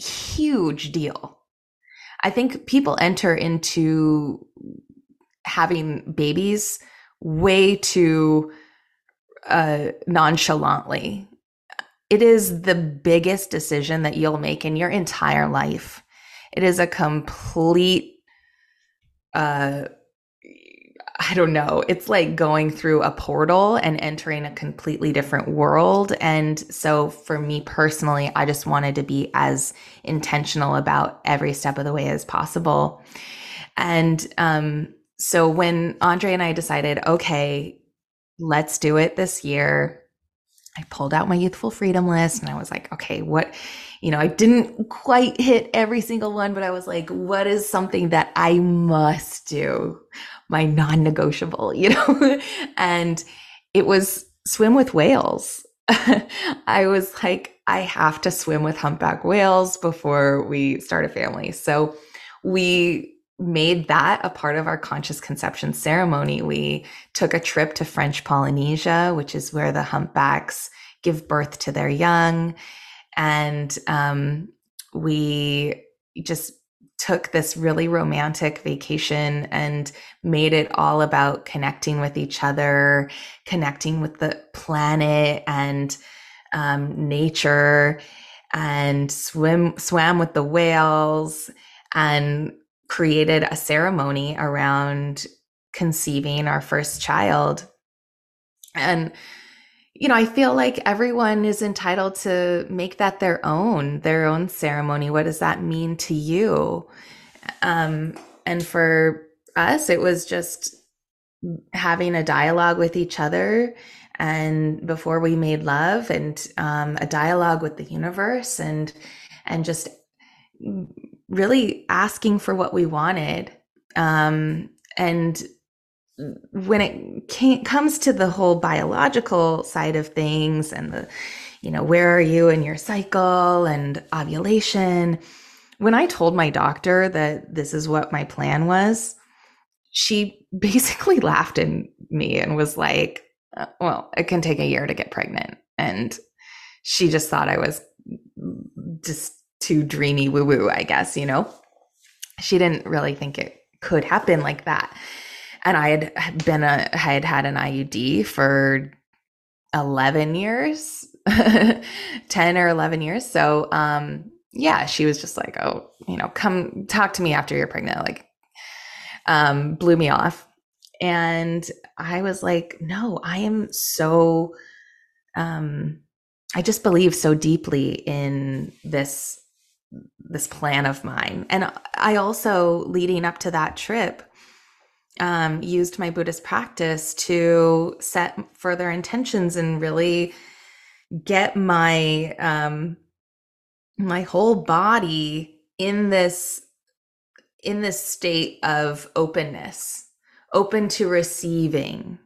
huge deal. I think people enter into having babies way too uh, nonchalantly. It is the biggest decision that you'll make in your entire life. It is a complete, uh, I don't know, it's like going through a portal and entering a completely different world. And so for me personally, I just wanted to be as intentional about every step of the way as possible. And um, so when Andre and I decided, okay, let's do it this year. I pulled out my youthful freedom list and I was like, okay, what, you know, I didn't quite hit every single one, but I was like, what is something that I must do? My non negotiable, you know? and it was swim with whales. I was like, I have to swim with humpback whales before we start a family. So we made that a part of our conscious conception ceremony. We took a trip to French Polynesia, which is where the humpbacks give birth to their young. And um, we just took this really romantic vacation and made it all about connecting with each other, connecting with the planet and um, nature, and swim swam with the whales and created a ceremony around conceiving our first child. And, you know, I feel like everyone is entitled to make that their own, their own ceremony. What does that mean to you? Um, and for us, it was just having a dialogue with each other and before we made love and um, a dialogue with the universe and and just really asking for what we wanted. Um, and when it came, comes to the whole biological side of things and the, you know, where are you in your cycle and ovulation? When I told my doctor that this is what my plan was, she basically laughed at me and was like, uh, well, it can take a year to get pregnant. And she just thought I was just too dreamy woo woo, I guess, you know? She didn't really think it could happen like that. And I had been a, I had had an IUD for 11 years, 10 or 11 years. So, um, yeah, she was just like, oh, you know, come talk to me after you're pregnant. Like, um, blew me off. And I was like, no, I am so, um, I just believe so deeply in this this plan of mine. And I also, leading up to that trip, um, used my Buddhist practice to set further intentions and really get my um, my whole body in this in this state of openness, open to receiving.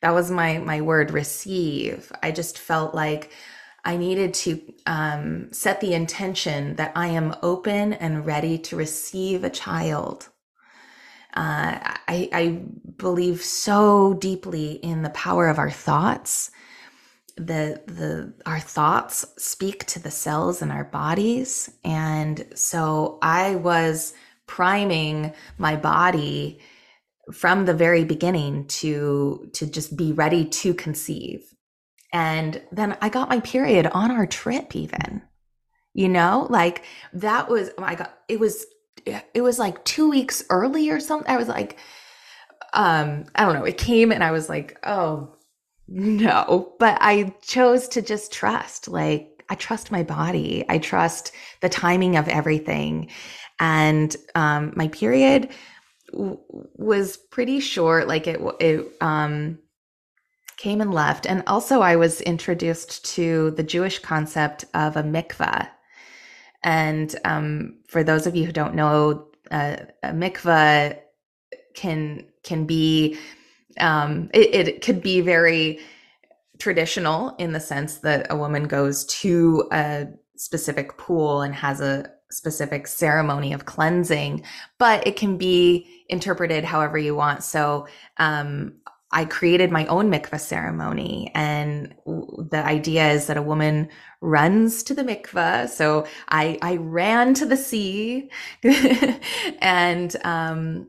That was my my word, receive. I just felt like I needed to um, set the intention that I am open and ready to receive a child. Uh, I, I believe so deeply in the power of our thoughts. The the our thoughts speak to the cells in our bodies, and so I was priming my body from the very beginning to to just be ready to conceive and then I got my period on our trip, even, you know, like that was, oh my God, it was, it was like two weeks early or something. I was like, um, I don't know. It came and I was like, oh no, but I chose to just trust, like, I trust my body. I trust the timing of everything. And um, my period w- was pretty short. Like it, it, um, came and left. And also, I was introduced to the Jewish concept of a mikvah. And um, for those of you who don't know, uh, a mikvah can can be um, it, it could be very traditional in the sense that a woman goes to a specific pool and has a specific ceremony of cleansing, but it can be interpreted however you want. So, um, I created my own mikvah ceremony, and the idea is that a woman runs to the mikvah. So I I ran to the sea, and um,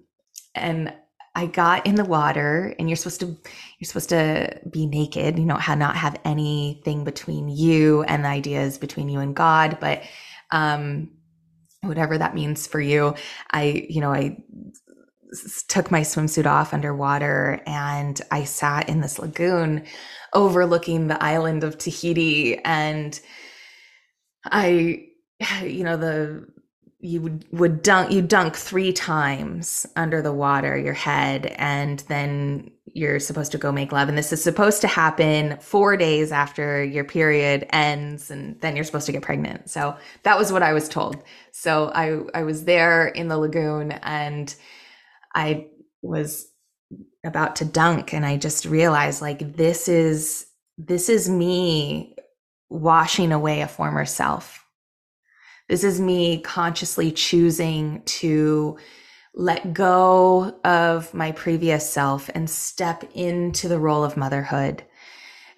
and I got in the water and you're supposed to you're supposed to be naked, you know, not have anything between you and the ideas between you and God, but um whatever that means for you. I, you know, I took my swimsuit off underwater and I sat in this lagoon overlooking the island of Tahiti and I you know the you would would dunk you dunk three times under the water your head and then you're supposed to go make love and this is supposed to happen 4 days after your period ends and then you're supposed to get pregnant. So that was what i was told. So i i was there in the lagoon and i was about to dunk and i just realized like this is this is me washing away a former self this is me consciously choosing to let go of my previous self and step into the role of motherhood.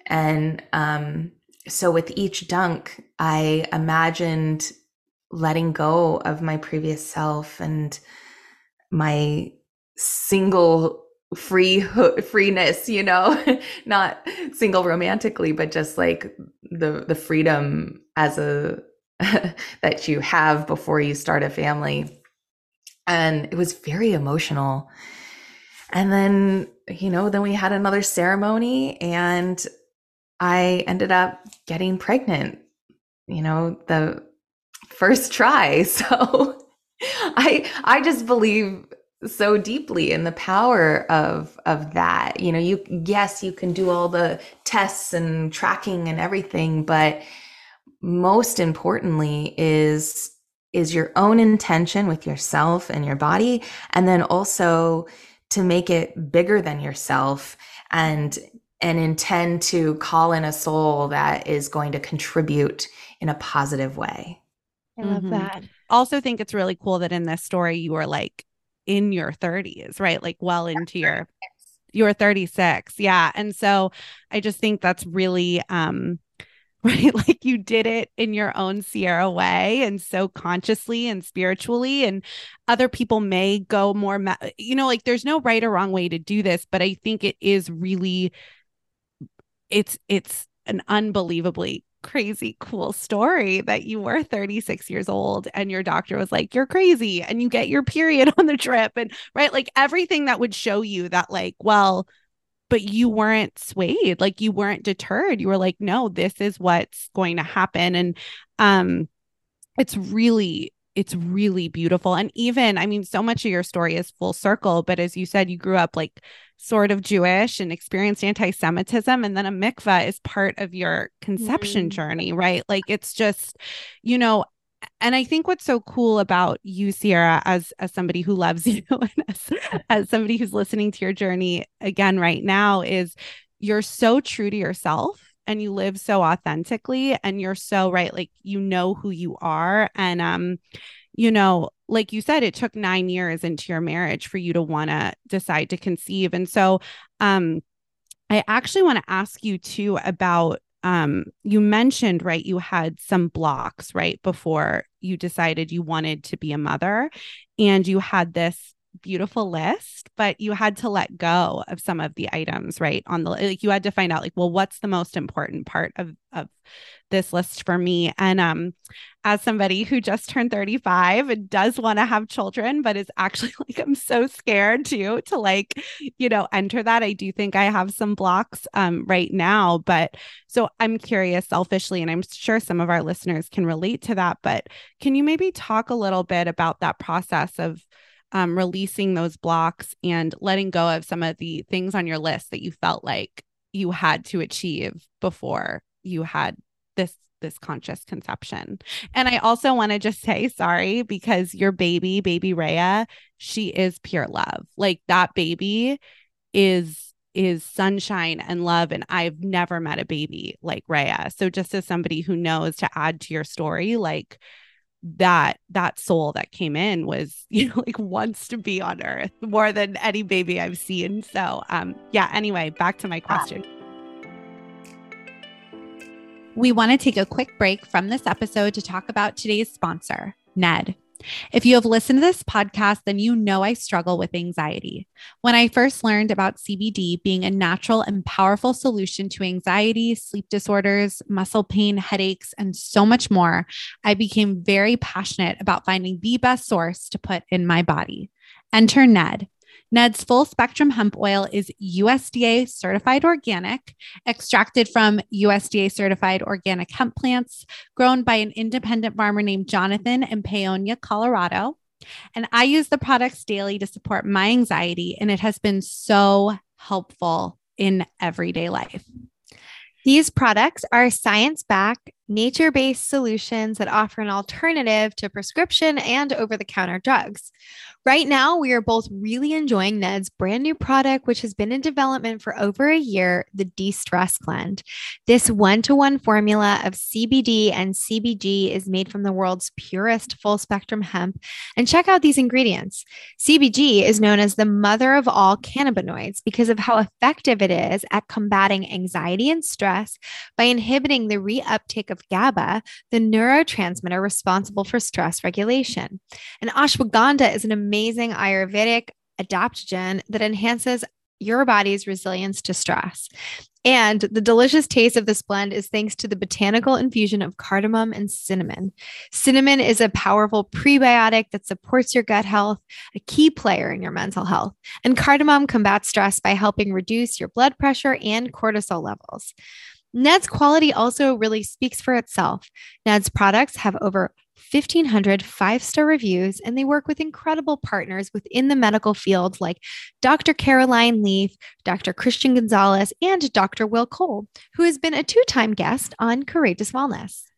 And um, so with each dunk, I imagined letting go of my previous self and my single free freeness you know not single romantically but just like the the freedom as a that you have before you start a family. And it was very emotional. And then, you know, then we had another ceremony and I ended up getting pregnant, you know, the first try. So I I just believe so deeply in the power of of that. You know, you yes, you can do all the tests and tracking and everything, but most importantly is is your own intention with yourself and your body and then also to make it bigger than yourself and and intend to call in a soul that is going to contribute in a positive way. I love mm-hmm. that. Also think it's really cool that in this story you were like in your 30s, right? Like well into your you're 36. Yeah. And so I just think that's really um right? Like you did it in your own Sierra way and so consciously and spiritually. And other people may go more, ma- you know, like there's no right or wrong way to do this, but I think it is really, it's, it's an unbelievably crazy cool story that you were 36 years old and your doctor was like you're crazy and you get your period on the trip and right like everything that would show you that like well but you weren't swayed like you weren't deterred. You were like no this is what's going to happen. And um it's really it's really beautiful and even i mean so much of your story is full circle but as you said you grew up like sort of jewish and experienced anti-semitism and then a mikvah is part of your conception mm-hmm. journey right like it's just you know and I think what's so cool about you, Sierra, as as somebody who loves you and as, as somebody who's listening to your journey again right now, is you're so true to yourself and you live so authentically and you're so right, like you know who you are. And um, you know, like you said, it took nine years into your marriage for you to want to decide to conceive. And so um I actually want to ask you too about um you mentioned right you had some blocks right before you decided you wanted to be a mother and you had this beautiful list but you had to let go of some of the items right on the like you had to find out like well what's the most important part of of this list for me? And um as somebody who just turned 35 and does want to have children but is actually like I'm so scared to to like you know enter that I do think I have some blocks um right now but so I'm curious selfishly and I'm sure some of our listeners can relate to that but can you maybe talk a little bit about that process of um, releasing those blocks and letting go of some of the things on your list that you felt like you had to achieve before you had this this conscious conception. And I also want to just say sorry because your baby, baby Rhea, she is pure love. Like that baby is is sunshine and love and I've never met a baby like Rhea. So just as somebody who knows to add to your story like that that soul that came in was you know like wants to be on earth more than any baby I've seen. So um yeah, anyway, back to my question. We want to take a quick break from this episode to talk about today's sponsor, Ned. If you have listened to this podcast, then you know I struggle with anxiety. When I first learned about CBD being a natural and powerful solution to anxiety, sleep disorders, muscle pain, headaches, and so much more, I became very passionate about finding the best source to put in my body. Enter Ned. Ned's full spectrum hemp oil is USDA certified organic, extracted from USDA certified organic hemp plants, grown by an independent farmer named Jonathan in Paonia, Colorado. And I use the products daily to support my anxiety, and it has been so helpful in everyday life. These products are science backed, nature based solutions that offer an alternative to prescription and over the counter drugs. Right now, we are both really enjoying Ned's brand new product, which has been in development for over a year the De Stress Blend. This one to one formula of CBD and CBG is made from the world's purest full spectrum hemp. And check out these ingredients. CBG is known as the mother of all cannabinoids because of how effective it is at combating anxiety and stress by inhibiting the reuptake of GABA, the neurotransmitter responsible for stress regulation. And ashwagandha is an amazing Ayurvedic adaptogen that enhances your body's resilience to stress. And the delicious taste of this blend is thanks to the botanical infusion of cardamom and cinnamon. Cinnamon is a powerful prebiotic that supports your gut health, a key player in your mental health. And cardamom combats stress by helping reduce your blood pressure and cortisol levels. Ned's quality also really speaks for itself. Ned's products have over 1,500 five star reviews, and they work with incredible partners within the medical field like Dr. Caroline Leaf, Dr. Christian Gonzalez, and Dr. Will Cole, who has been a two time guest on Courageous Wellness.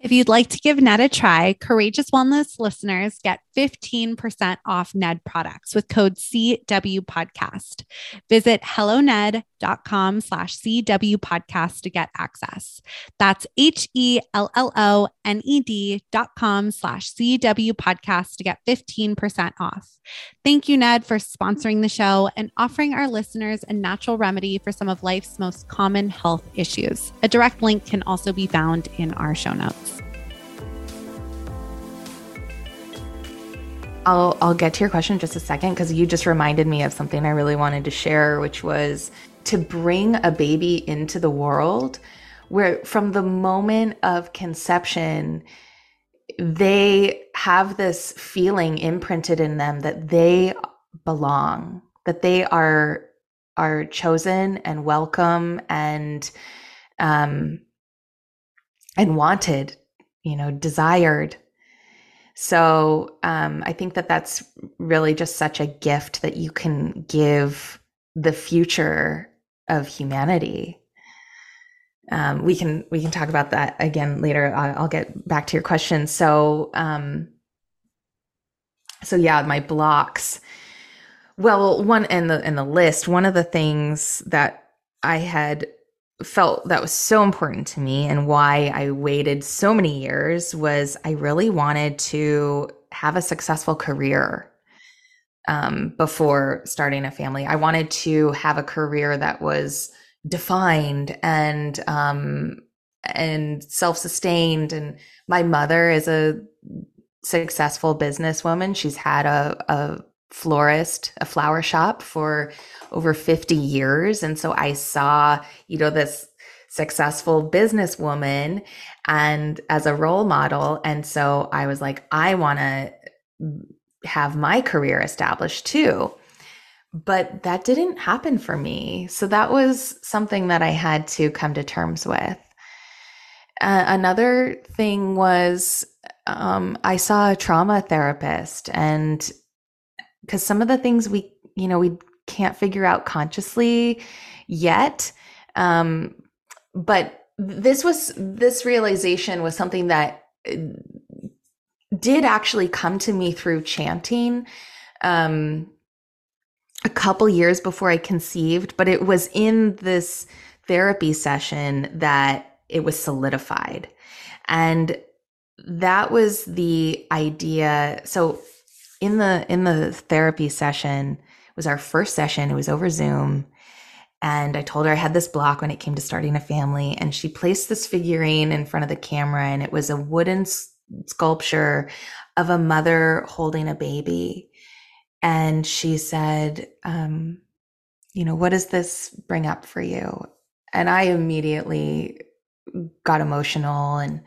If you'd like to give Ned a try, Courageous Wellness listeners get 15% off Ned products with code CW Podcast. Visit helloned.com slash CW Podcast to get access. That's H E L L O N E D dot com slash CW Podcast to get 15% off. Thank you, Ned, for sponsoring the show and offering our listeners a natural remedy for some of life's most common health issues. A direct link can also be found in our show notes. I'll I'll get to your question in just a second because you just reminded me of something I really wanted to share, which was to bring a baby into the world where from the moment of conception they have this feeling imprinted in them that they belong, that they are are chosen and welcome and um and wanted, you know, desired so um, I think that that's really just such a gift that you can give the future of humanity. Um, we can we can talk about that again later. I'll, get back to your question. So um, so yeah, my blocks. Well, one in the in the list, one of the things that I had felt that was so important to me and why I waited so many years was I really wanted to have a successful career um, before starting a family. I wanted to have a career that was defined and um, and self-sustained. And my mother is a successful businesswoman. She's had a, a florist, a flower shop for over 50 years. And so I saw, you know, this successful businesswoman and as a role model. And so I was like, I want to have my career established too. But that didn't happen for me. So that was something that I had to come to terms with. Uh, another thing was um, I saw a trauma therapist, and because some of the things we, you know, we can't figure out consciously yet. Um, but this was this realization was something that uh, did actually come to me through chanting um, a couple years before I conceived, but it was in this therapy session that it was solidified. And that was the idea. So in the in the therapy session, was our first session, it was over Zoom. And I told her I had this block when it came to starting a family. And she placed this figurine in front of the camera, and it was a wooden sculpture of a mother holding a baby. And she said, um, You know, what does this bring up for you? And I immediately got emotional and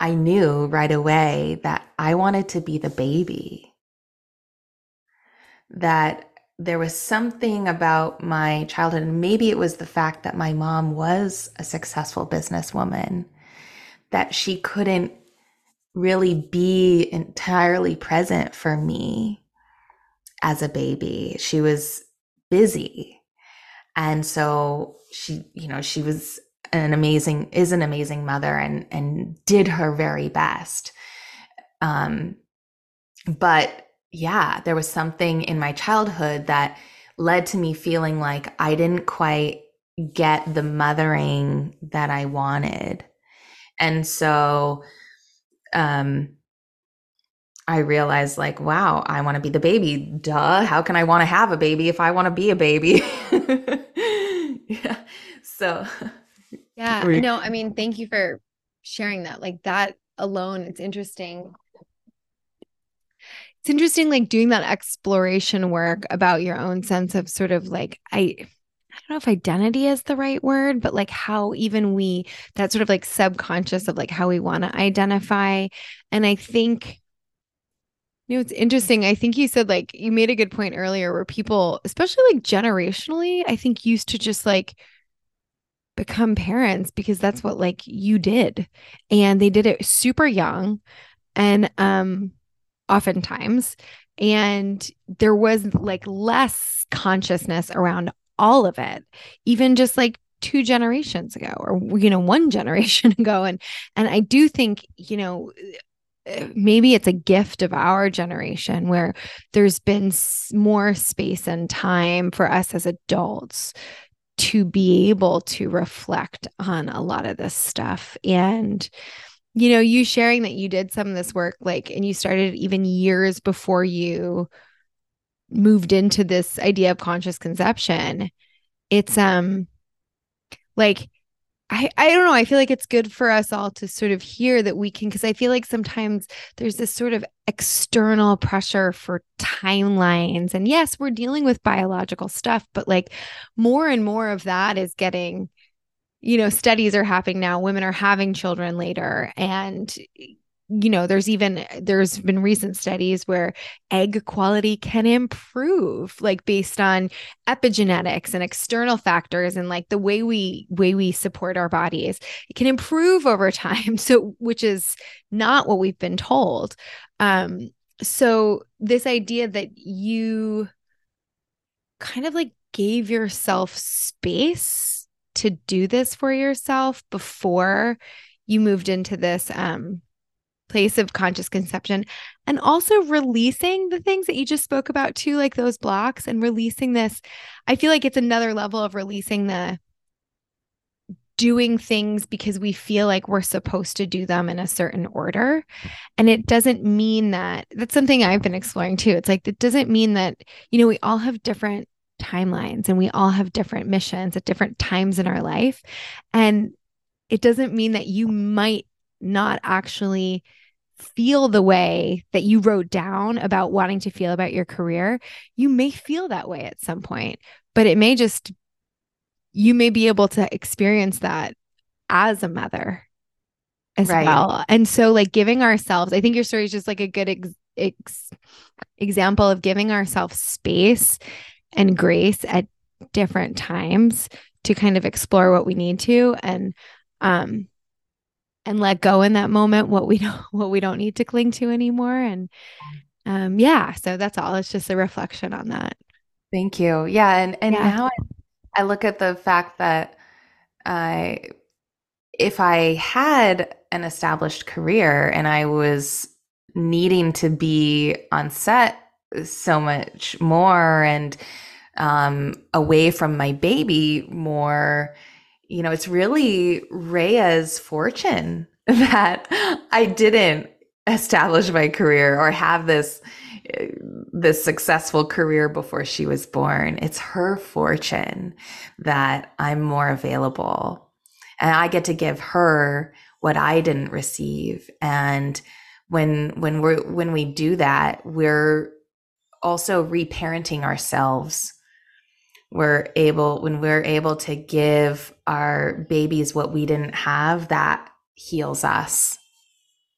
I knew right away that I wanted to be the baby. That there was something about my childhood, and maybe it was the fact that my mom was a successful businesswoman, that she couldn't really be entirely present for me as a baby. She was busy. And so she, you know, she was an amazing, is an amazing mother and, and did her very best. Um, but yeah, there was something in my childhood that led to me feeling like I didn't quite get the mothering that I wanted. And so um I realized like, wow, I want to be the baby. Duh. How can I want to have a baby if I want to be a baby? yeah. So Yeah. No, I mean, thank you for sharing that. Like that alone, it's interesting it's interesting like doing that exploration work about your own sense of sort of like i I don't know if identity is the right word, but like how even we, that sort of like subconscious of like how we want to identify. And I think, you know, it's interesting. I think you said like, you made a good point earlier where people, especially like generationally, I think used to just like become parents because that's what like you did. And they did it super young. And, um, oftentimes. And there was like less consciousness around all of it, even just like two generations ago or you know one generation ago and and I do think you know uh, maybe it's a gift of our generation where there's been more space and time for us as adults to be able to reflect on a lot of this stuff and you know, you sharing that you did some of this work, like, and you started even years before you moved into this idea of conscious conception. It's, um, like, I, I don't know. I feel like it's good for us all to sort of hear that we can, because I feel like sometimes there's this sort of external pressure for timelines. And yes, we're dealing with biological stuff, but like more and more of that is getting you know studies are happening now women are having children later and you know there's even there's been recent studies where egg quality can improve like based on epigenetics and external factors and like the way we way we support our bodies. It can improve over time so which is not what we've been told. Um so this idea that you kind of like gave yourself space to do this for yourself before you moved into this um, place of conscious conception and also releasing the things that you just spoke about too like those blocks and releasing this. I feel like it's another level of releasing the doing things because we feel like we're supposed to do them in a certain order. And it doesn't mean that that's something i've been exploring too. It's like it doesn't mean that you know we all have different timelines and we all have different missions at different times in our life. And it doesn't mean that you might not actually feel the way that you wrote down about wanting to feel about your career. You may feel that way at some point, but it may just, you may be able to experience that as a mother as right. well. And so, like, giving ourselves, I think your story is just like a good ex- ex- example of giving ourselves space and grace at different times to kind of explore what we need to and um and let go in that moment what we don't what we don't need to cling to anymore. And um yeah so that's all. It's just a reflection on that. Thank you. Yeah and and yeah. now I, I look at the fact that i if I had an established career and I was needing to be on set so much more and um, away from my baby more, you know, it's really Rhea's fortune that I didn't establish my career or have this this successful career before she was born. It's her fortune that I'm more available. And I get to give her what I didn't receive. And when when we're when we do that, we're also reparenting ourselves. We're able when we're able to give our babies what we didn't have, that heals us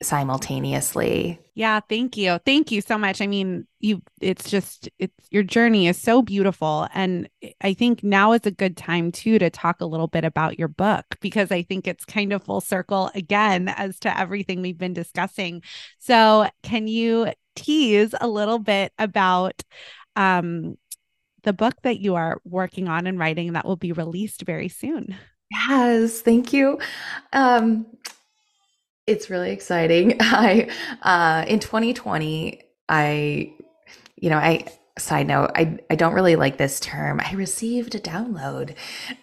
simultaneously. Yeah, thank you. Thank you so much. I mean, you it's just it's your journey is so beautiful and I think now is a good time too to talk a little bit about your book because I think it's kind of full circle again as to everything we've been discussing. So, can you tease a little bit about um the book that you are working on and writing that will be released very soon? Yes, thank you. Um it's really exciting. I uh, in 2020, I you know, I side note, I I don't really like this term. I received a download.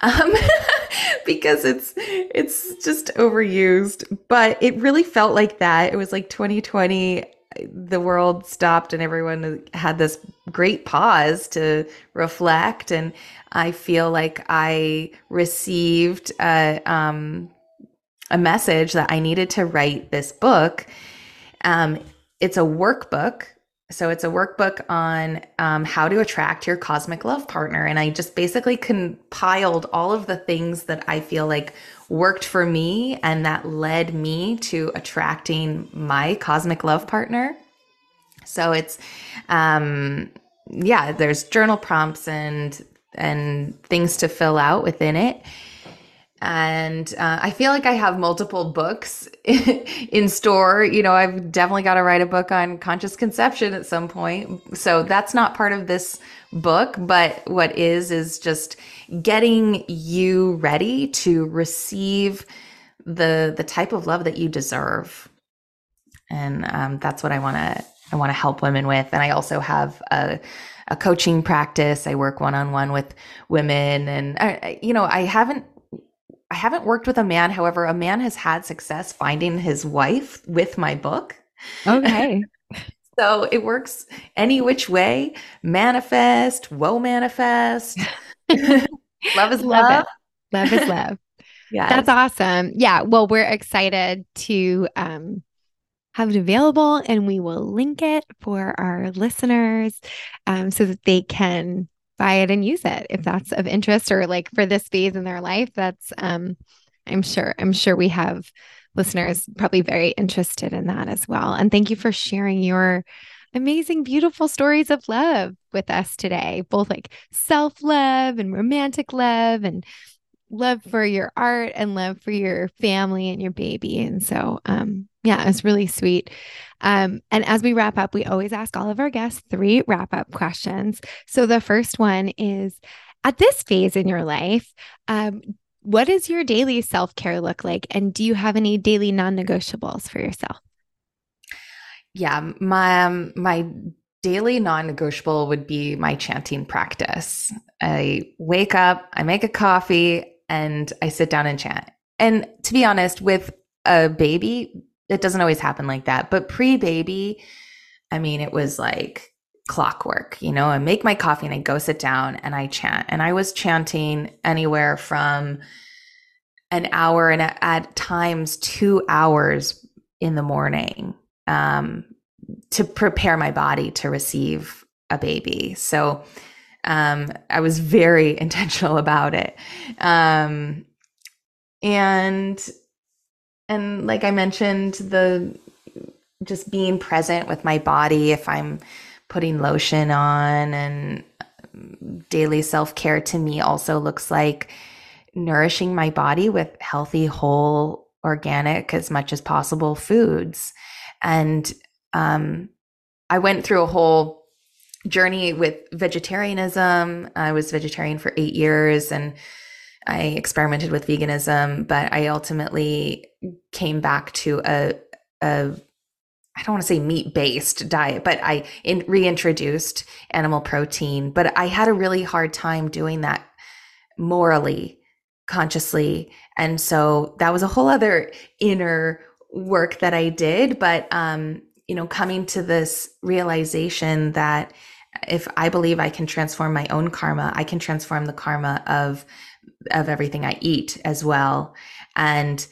Um, because it's it's just overused, but it really felt like that. It was like 2020 the world stopped and everyone had this great pause to reflect and i feel like i received a, um, a message that I needed to write this book. Um, it's a workbook. So it's a workbook on um, how to attract your cosmic love partner. And I just basically compiled all of the things that I feel like worked for me and that led me to attracting my cosmic love partner. So it's, um, yeah, there's journal prompts and and things to fill out within it and uh, I feel like I have multiple books in store. You know, I've definitely got to write a book on conscious conception at some point. So that's not part of this book, but what is is just getting you ready to receive the the type of love that you deserve, and um, that's what I want to I want to help women with. And I also have a a coaching practice. I work one on one with women, and I, you know, I haven't I haven't worked with a man. However, a man has had success finding his wife with my book. Okay. so it works any which way. Manifest, whoa, manifest. love is love. love. Love is love. yeah. That's awesome. Yeah. Well, we're excited to um, have it available and we will link it for our listeners um, so that they can buy it and use it. If that's of interest or like for this phase in their life that's um i'm sure i'm sure we have listeners probably very interested in that as well. And thank you for sharing your amazing beautiful stories of love with us today both like self-love and romantic love and love for your art and love for your family and your baby and so um yeah it's really sweet um, and as we wrap up, we always ask all of our guests three wrap up questions. So the first one is at this phase in your life, um, what does your daily self care look like? And do you have any daily non negotiables for yourself? Yeah, my um, my daily non-negotiable would be my chanting practice. I wake up, I make a coffee, and I sit down and chant. And to be honest, with a baby, it doesn't always happen like that. But pre baby, I mean, it was like clockwork. You know, I make my coffee and I go sit down and I chant. And I was chanting anywhere from an hour and at times two hours in the morning um, to prepare my body to receive a baby. So um, I was very intentional about it. Um, and and like I mentioned, the just being present with my body if I'm putting lotion on and daily self care to me also looks like nourishing my body with healthy, whole, organic, as much as possible foods. And um, I went through a whole journey with vegetarianism. I was vegetarian for eight years and I experimented with veganism, but I ultimately came back to a, a I don't want to say meat based diet, but I in, reintroduced animal protein. But I had a really hard time doing that morally, consciously. And so that was a whole other inner work that I did. But, um, you know, coming to this realization that if I believe I can transform my own karma, I can transform the karma of of everything I eat as well. And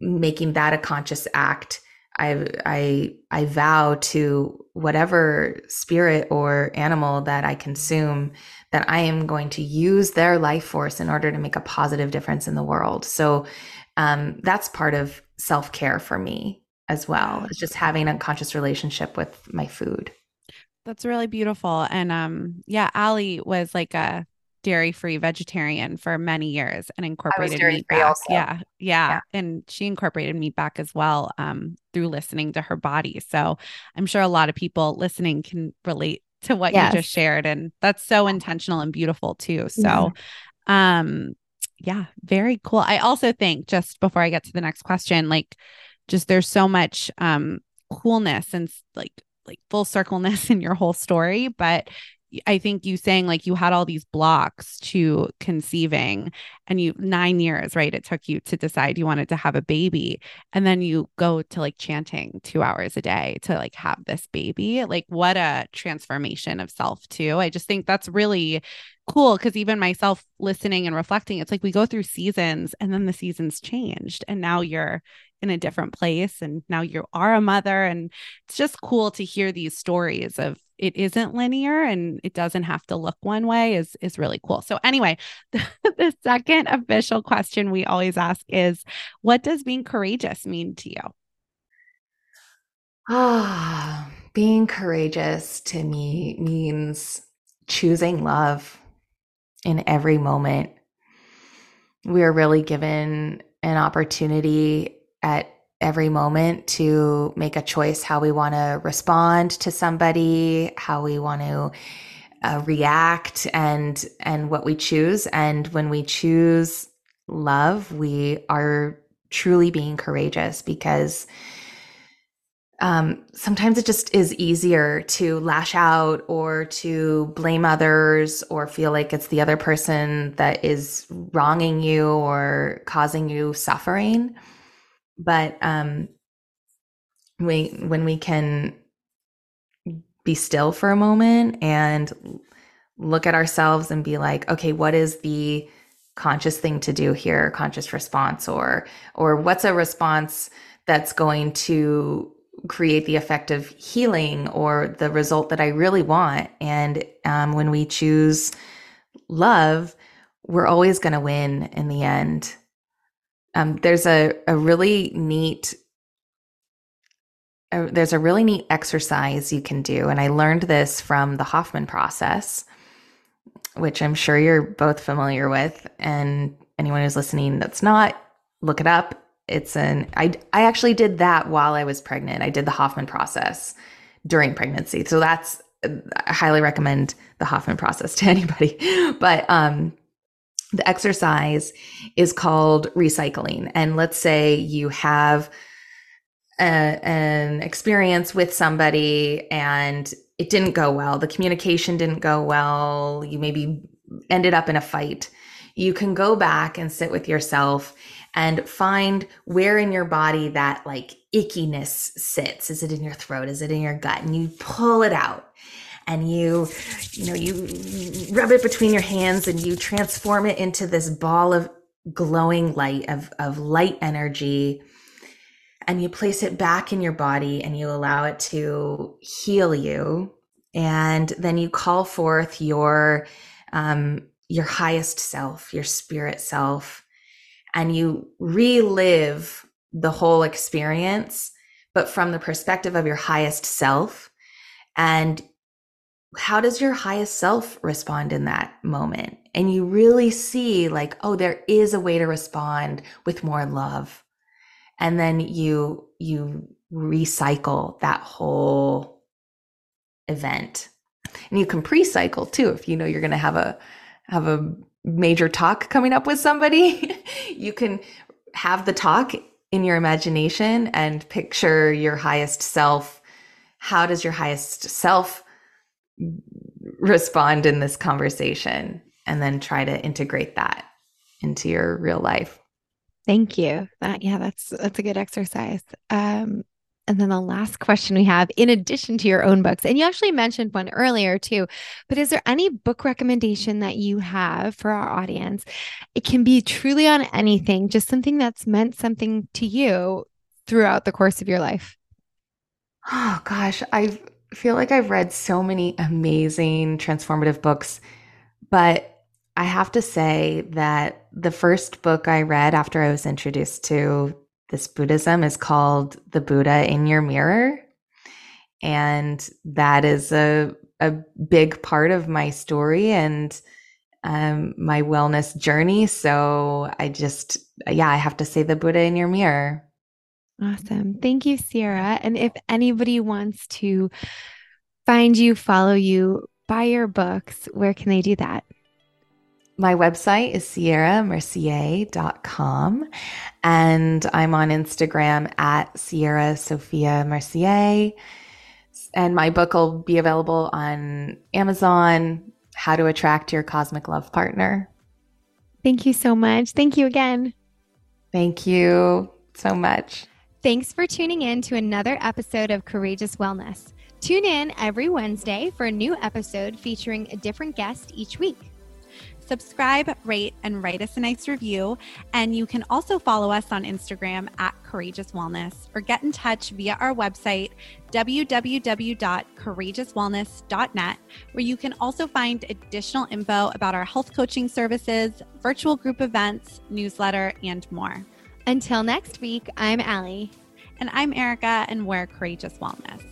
making that a conscious act I I I vow to whatever spirit or animal that I consume that I am going to use their life force in order to make a positive difference in the world. So um, that's part of self care for me as well. It's just having a conscious relationship with my food. That's really beautiful. And um, yeah, Ali was like a dairy free vegetarian for many years and incorporated meat back. Yeah, yeah, yeah. And she incorporated meat back as well um, through listening to her body. So I'm sure a lot of people listening can relate to what yes. you just shared. And that's so intentional and beautiful too. So mm-hmm. um yeah, very cool. I also think just before I get to the next question, like just there's so much um coolness and like like full circleness in your whole story, but I think you saying like you had all these blocks to conceiving and you nine years, right? It took you to decide you wanted to have a baby. And then you go to like chanting two hours a day to like have this baby. Like, what a transformation of self, too. I just think that's really cool because even myself listening and reflecting, it's like we go through seasons and then the seasons changed. And now you're in a different place and now you are a mother. And it's just cool to hear these stories of it isn't linear and it doesn't have to look one way is is really cool. So anyway, the, the second official question we always ask is what does being courageous mean to you? Ah, being courageous to me means choosing love in every moment. We are really given an opportunity at every moment to make a choice how we want to respond to somebody, how we want to uh, react and and what we choose. And when we choose love, we are truly being courageous because um, sometimes it just is easier to lash out or to blame others or feel like it's the other person that is wronging you or causing you suffering but um, we when we can be still for a moment and look at ourselves and be like okay what is the conscious thing to do here? Conscious response or or what's a response that's going to create the effect of healing or the result that i really want? And um, when we choose love we're always going to win in the end um, there's a, a really neat uh, there's a really neat exercise you can do and i learned this from the hoffman process which i'm sure you're both familiar with and anyone who's listening that's not look it up. It's an i i actually did that while i was pregnant. I did the hoffman process during pregnancy. So that's i highly recommend the hoffman process to anybody. But um the exercise is called recycling. And let's say you have a, an experience with somebody and it didn't go well, the communication didn't go well, you maybe ended up in a fight. You can go back and sit with yourself and find where in your body that like ickiness sits. Is it in your throat? Is it in your gut? And you pull it out and you you know you rub it between your hands and you transform it into this ball of glowing light of of light energy. And you place it back in your body and you allow it to heal you. And then you call forth your um your highest self your spirit self. And you relive the whole experience but from the perspective of your highest self. And how does your highest self respond in that moment? And you really see, like, oh, there is a way to respond with more love. And then you, you recycle that whole event. And you can pre-cycle too if you know you're going to have a have a major talk coming up with somebody, you can have the talk in your imagination and picture your highest self. How does your highest self respond in this conversation? And then try to integrate that into your real life. Thank you. That yeah, that's that's a good exercise. Um, and then the last question we have, in addition to your own books, and you actually mentioned one earlier too, but is there any book recommendation that you have for our audience? It can be truly on anything, just something that's meant something to you throughout the course of your life. Oh gosh, I feel like I've read so many amazing transformative books, but I have to say that the first book I read after I was introduced to this Buddhism is called The Buddha in Your Mirror. And that is a, a big part of my story and um, my wellness journey. So I just, yeah, I have to say The Buddha in Your Mirror. Awesome. Thank you, Sierra. And if anybody wants to find you, follow you, buy your books, where can they do that? My website is sierramercier.com and I'm on Instagram at Sierra Sophia Mercier. And my book will be available on Amazon, How to Attract Your Cosmic Love Partner. Thank you so much. Thank you again. Thank you so much. Thanks for tuning in to another episode of Courageous Wellness. Tune in every Wednesday for a new episode featuring a different guest each week subscribe, rate, and write us a nice review. And you can also follow us on Instagram at Courageous Wellness or get in touch via our website, www.courageouswellness.net, where you can also find additional info about our health coaching services, virtual group events, newsletter, and more. Until next week, I'm Allie. And I'm Erica, and we're Courageous Wellness.